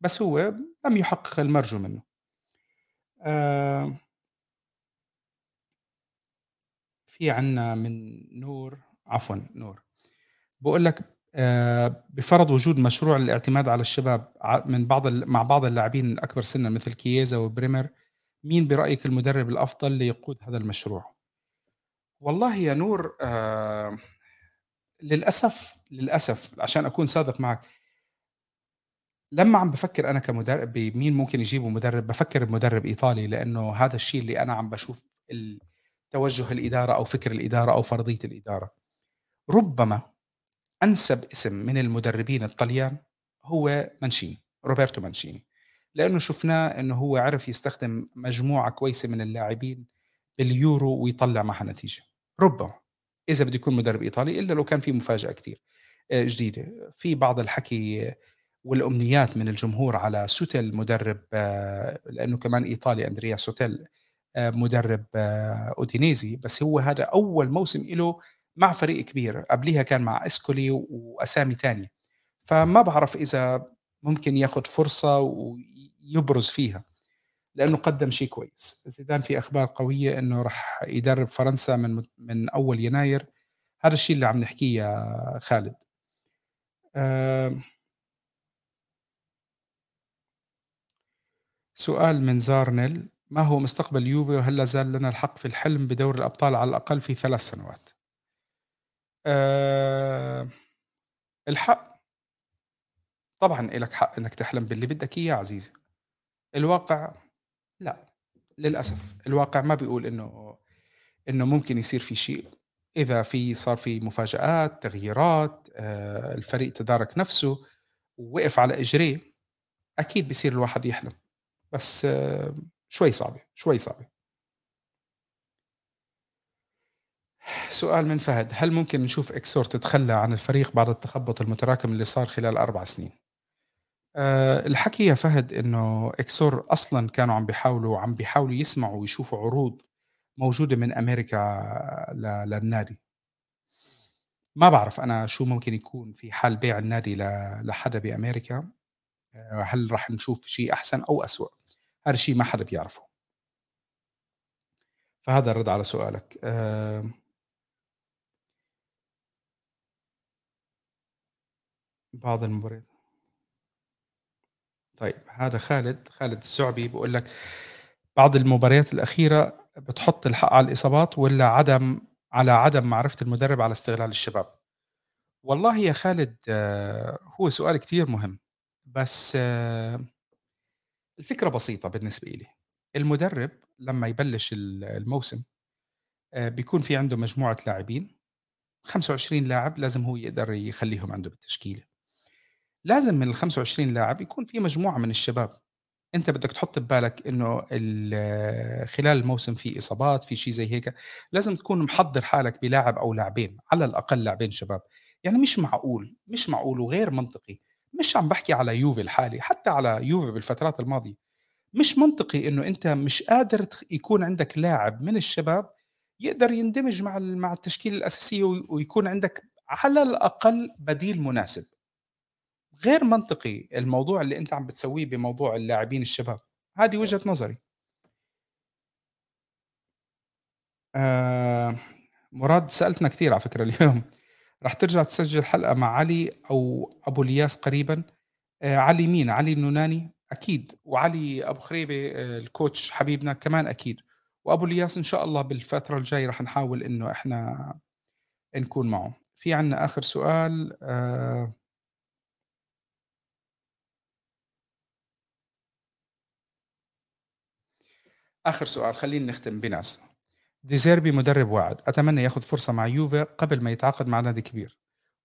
بس هو لم يحقق المرجو منه. آآ في عندنا من نور عفوًا نور، بيقول لك آآ بفرض وجود مشروع للاعتماد على الشباب من بعض مع بعض اللاعبين الأكبر سنًا مثل كييزا وبريمر، مين برأيك المدرب الأفضل ليقود هذا المشروع؟ والله يا نور آآ للأسف، للأسف عشان أكون صادق معك لمّا عم بافكّر أنا كمدرب بمين ممكن يجيبوا مدرب، بافكّر بمدرب إيطالي، لإنه هذا الشيء اللي أنا عم باشوف ال توجه الإدارة أو فكر الإدارة أو فرضية الإدارة. ربما أنسب اسم من المدربين الطليان هو مانشيني، روبرتو مانشيني، لإنه شُفناه إنه هو عرف يستخدم مجموعة كويسة من اللاعبين باليورو ويطلّع معها نتيجة، ربما، إذا بده يكون مدرب إيطالي إلا لو كان في مفاجأة كتير آآ جديدة. في بعض الحكي والأمنيات من الجمهور على سوتيل مدرب آه، لأنه كمان إيطالي أندريا سوتيل آه، مدرب آه، أودينيزي. بس هو هذا أول موسم له مع فريق كبير. قبليها كان مع إسكولي وأسامي تانية فما بعرف إذا ممكن ياخذ فرصة ويبرز فيها لأنه قدم شيء كويس. زيدان في أخبار قوية أنه راح يدرب فرنسا من من أول يناير. هذا الشيء اللي عم نحكيه يا خالد. أه سؤال من زارنيل ما هو مستقبل يوفي وهل لا زال لنا الحق في الحلم بدور الأبطال على الأقل في ثلاث سنوات؟ أه الحق طبعا لك حق إنك تحلم باللي بدك إياه عزيزي. الواقع لا للأسف. الواقع ما بيقول إنه إنه ممكن يصير في شيء. إذا في صار في مفاجآت تغييرات أه الفريق تدارك نفسه ووقف على إجريه أكيد بيصير الواحد يحلم. بس شوي صعبة شوي صعبة. سؤال من فهد هل ممكن نشوف إكسور تتخلى عن الفريق بعد التخبط المتراكم اللي صار خلال أربع سنين؟ أه الحكي يا فهد إنه إكسور أصلا كانوا عم بيحاولوا عم بيحاولوا يسمعوا ويشوفوا عروض موجودة من أمريكا للنادي. ما بعرف أنا شو ممكن يكون في حال بيع النادي لحدا بأمريكا. آه، هل راح نشوف شيء أحسن أو اسوء هذا الشيء ما حدا بيعرفه. فهذا الرد على سؤالك. بعض المباريات طيب هذا خالد خالد السعبي بقول لك بعض المباريات الأخيرة بتحط الحق على الإصابات ولا عدم على عدم معرفة المدرب على استغلال الشباب. والله يا خالد آه، هو سؤال كتير مهم. بس الفكرة بسيطة بالنسبة لي المدرب لما يبلش الموسم آه، بيكون في عنده مجموعة لاعبين 25 لاعب لازم هو يقدر يخليهم عنده بالتشكيلة. لازم من ال 25 لاعب يكون في مجموعة من الشباب. أنت بدك تحط ببالك إنه خلال الموسم في إصابات في شيء زي هيك. لازم تكون محضر حالك بلاعب أو لاعبين على الأقل لاعبين شباب. يعني مش معقول مش معقول وغير منطقي. مش عم بحكي على يوفي الحالي حتى على يوفي بالفترات الماضية. مش منطقي إنه أنت مش قادر يكون عندك لاعب من الشباب يقدر يندمج مع مع التشكيلة الأساسية ويكون عندك على الأقل بديل مناسب. غير منطقي الموضوع اللي أنت عم بتسويه بموضوع اللاعبين الشباب. هذه وجهة نظري. آه مراد سألتنا كثير على فكرة اليوم. رح ترجع تسجل حلقة مع علي أو أبو الياس قريبا. آه علي مين؟ علي النوناني؟ أكيد. وعلي أبو خريبة آه الكوتش حبيبنا كمان أكيد. وأبو الياس إن شاء الله بالفترة الجاية رح نحاول إنه إحنا نكون معه. في عنا آخر سؤال آه آخر سؤال. خلينا نختم بناس. ديزيربي مدرب واعد. أتمنى ياخذ فرصة مع يوفي قبل ما يتعاقد مع نادي كبير.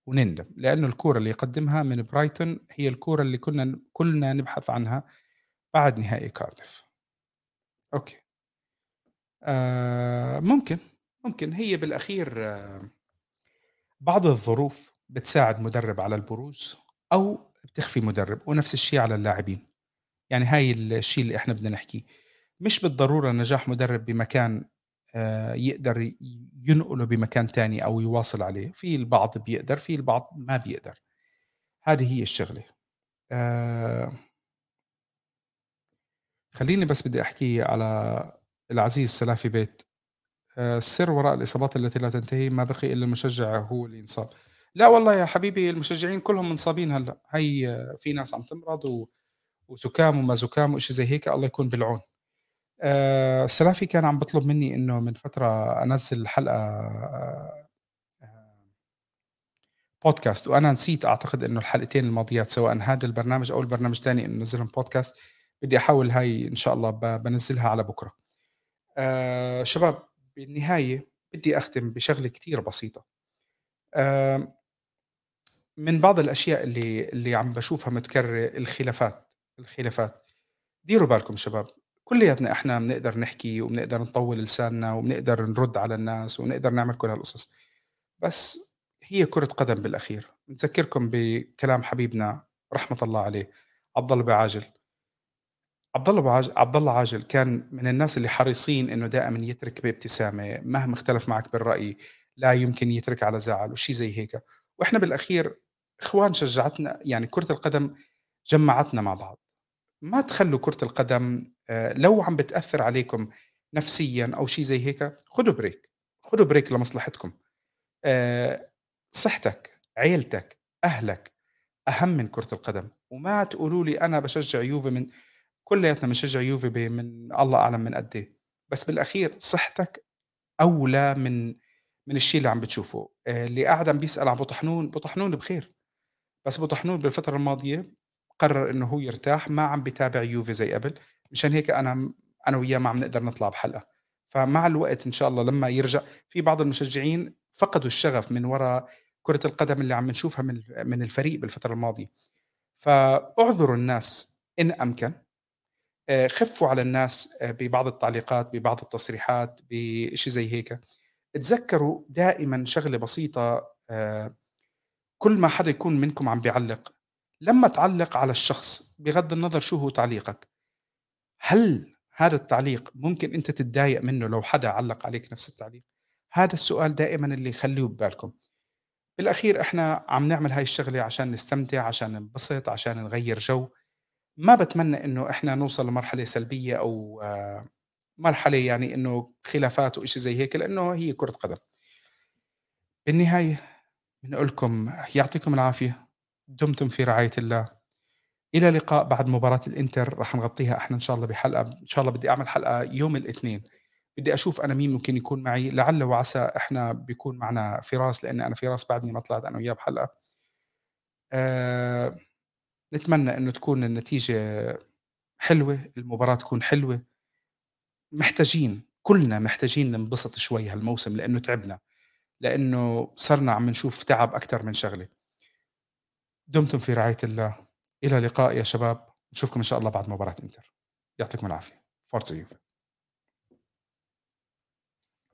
ونندم لأنه الكورة اللي يقدمها من برايتون هي الكورة اللي كنا كلنا نبحث عنها بعد نهائي كارديف. okay. آه ممكن ممكن. هي بالأخير آه بعض الظروف بتساعد مدرب على البروز أو بتخفي مدرب ونفس الشيء على اللاعبين. يعني هاي الشيء اللي إحنا بدنا نحكيه. مش بالضرورة نجاح مدرب بمكان يقدر ي ينقله بمكان تاني أو يواصل عليه، في البعض بيقدر، في البعض ما بيقدر، هذه هي الشغلة. آآ خلّيني بس بدي أحكي على العزيز سلافي بيت، آآ السر وراء الإصابات التي لا تنتهي ما بقي إلا المشجع هو اللي ينصاب. لا والله يا حبيبي المشجعين كلهم منصابين هلأ، هي في ناس عم تمرض و وزُكام وما زُكام وإشي زي هيك الله يكون بالعون. آآ سلافي كان عم بيطلب منّي إنه من فترة أنزّل حلقة آآ بودكاست وأنا نسيت أعتقد إنه الحلقتين الماضيات سواء هذا البرنامج أو البرنامج التاني إنه أنزّلهم بودكاست، بدي أحاول هاي إن شاء الله ب بانزّلها على بُكرة. آآ شباب بالنهاية بدي أختم بشغلة كتير بسيطة. آمم من بعض الأشياء اللي اللي عم باشوفها متكررة الخلافات، الخلافات. ديروا بالكم شباب، كلّياتنا إحنا بنقدر نحكي وبنقدر نطوّل لساننا وبنقدر نرُد على الناس ونقدر نعمل كل هالقصص، بس هي كرة قدم بالأخير. بنذكّركم بكلام حبيبنا رحمة الله عليه عبد الله بعاجل. عبد الله بعاج عبد الله عاجل كان من الناس اللي حريصين إنه دائمًا يترك بابتسامة، مهما اختلف معك بالرأي لا يمكن يترك على زعل وشي زي هيك، وإحنا بالأخير إخوان شجّعتنا يعني كرة القدم جمّعتنا مع بعض. ما تخلّوا كرة القدم لو عم بتأثّر عليكم نفسيًا أو شي زي هيك، خُدوا break، خُدوا break لمصلحتكم. آآ صحتك، عيلتك، أهلك، أهم من كرة القدم، وما تقولوا لي أنا باشجّع يوفي من كلّياتنا بنشجّع يوفي من الله أعلم من قد إيه، بس بالأخير صحتك أولى من من الشي اللي عم بتشوفه. آآ اللي قاعد عم بيسأل عن أبو طحنون، أبو طحنون بخير، بس أبو طحنون بالفترة الماضية قرر إنه هو يرتاح، ما عم بيتابع يوفي زي قبل، مشان هيك أنا م أنا وياه ما عم نقدر نطلع بحلقة. فمع الوقت إن شاء الله لمّا يرجع في بعض المشجعين فقدوا الشغف من وراء كرة القدم اللي عم نشوفها من من الفريق بالفترة الماضية. فأعذروا الناس إن أمكن، آآ خفّوا على الناس آآ ببعض التعليقات، ببعض التصريحات، بإشي زي هيك. اتذكّروا دائمًا شغلة بسيطة آآ كل ما حدا يكون منكم عم بيعلّق، لمّا تعلّق على الشخص بغض النظر شو هو تعليقك، هل هذا التعليق ممكن أنت تتضايق منه لو حدا علّق عليك نفس التعليق؟ هذا السؤال دائمًا اللي خلّوه ببالكم. بالأخير إحنا عم نعمل هاي الشغلة عشان نستمتع، عشان ننبسط، عشان نغيّر جو، ما باتمنى إنه إحنا نوصل لمرحلة سلبية أو آه، مرحلة يعني إنه خلافات وإشي زي هيك، لإنه هي كرة قدم. بالنهاية بنقول لكم يعطيكم العافية، دمتم في رعاية الله. إلى اللقاء بعد مباراة الإنتر راح نغطيها إحنا إن شاء الله بحلقة إن شاء الله بدي أعمل حلقة يوم الاثنين، بدي أشوف أنا مين ممكن يكون معي، لعل وعسى إحنا بيكون معنا فراس لإني أنا فراس بعدني ما طلعت أنا وياه بحلقة. آآ نتمنى إنه تكون النتيجة حلوة، المباراة تكون حلوة. محتاجين، كلنا محتاجين ننبسط شوي هالموسم لإنه تعبنا، لإنه صرنا عم نشوف تعب أكتر من شغلة. دمتم في رعاية الله، إلى اللقاء يا شباب، نشوفكم إن شاء الله بعد مباراة إنتر. يعطيكم العافية. Forza Juve.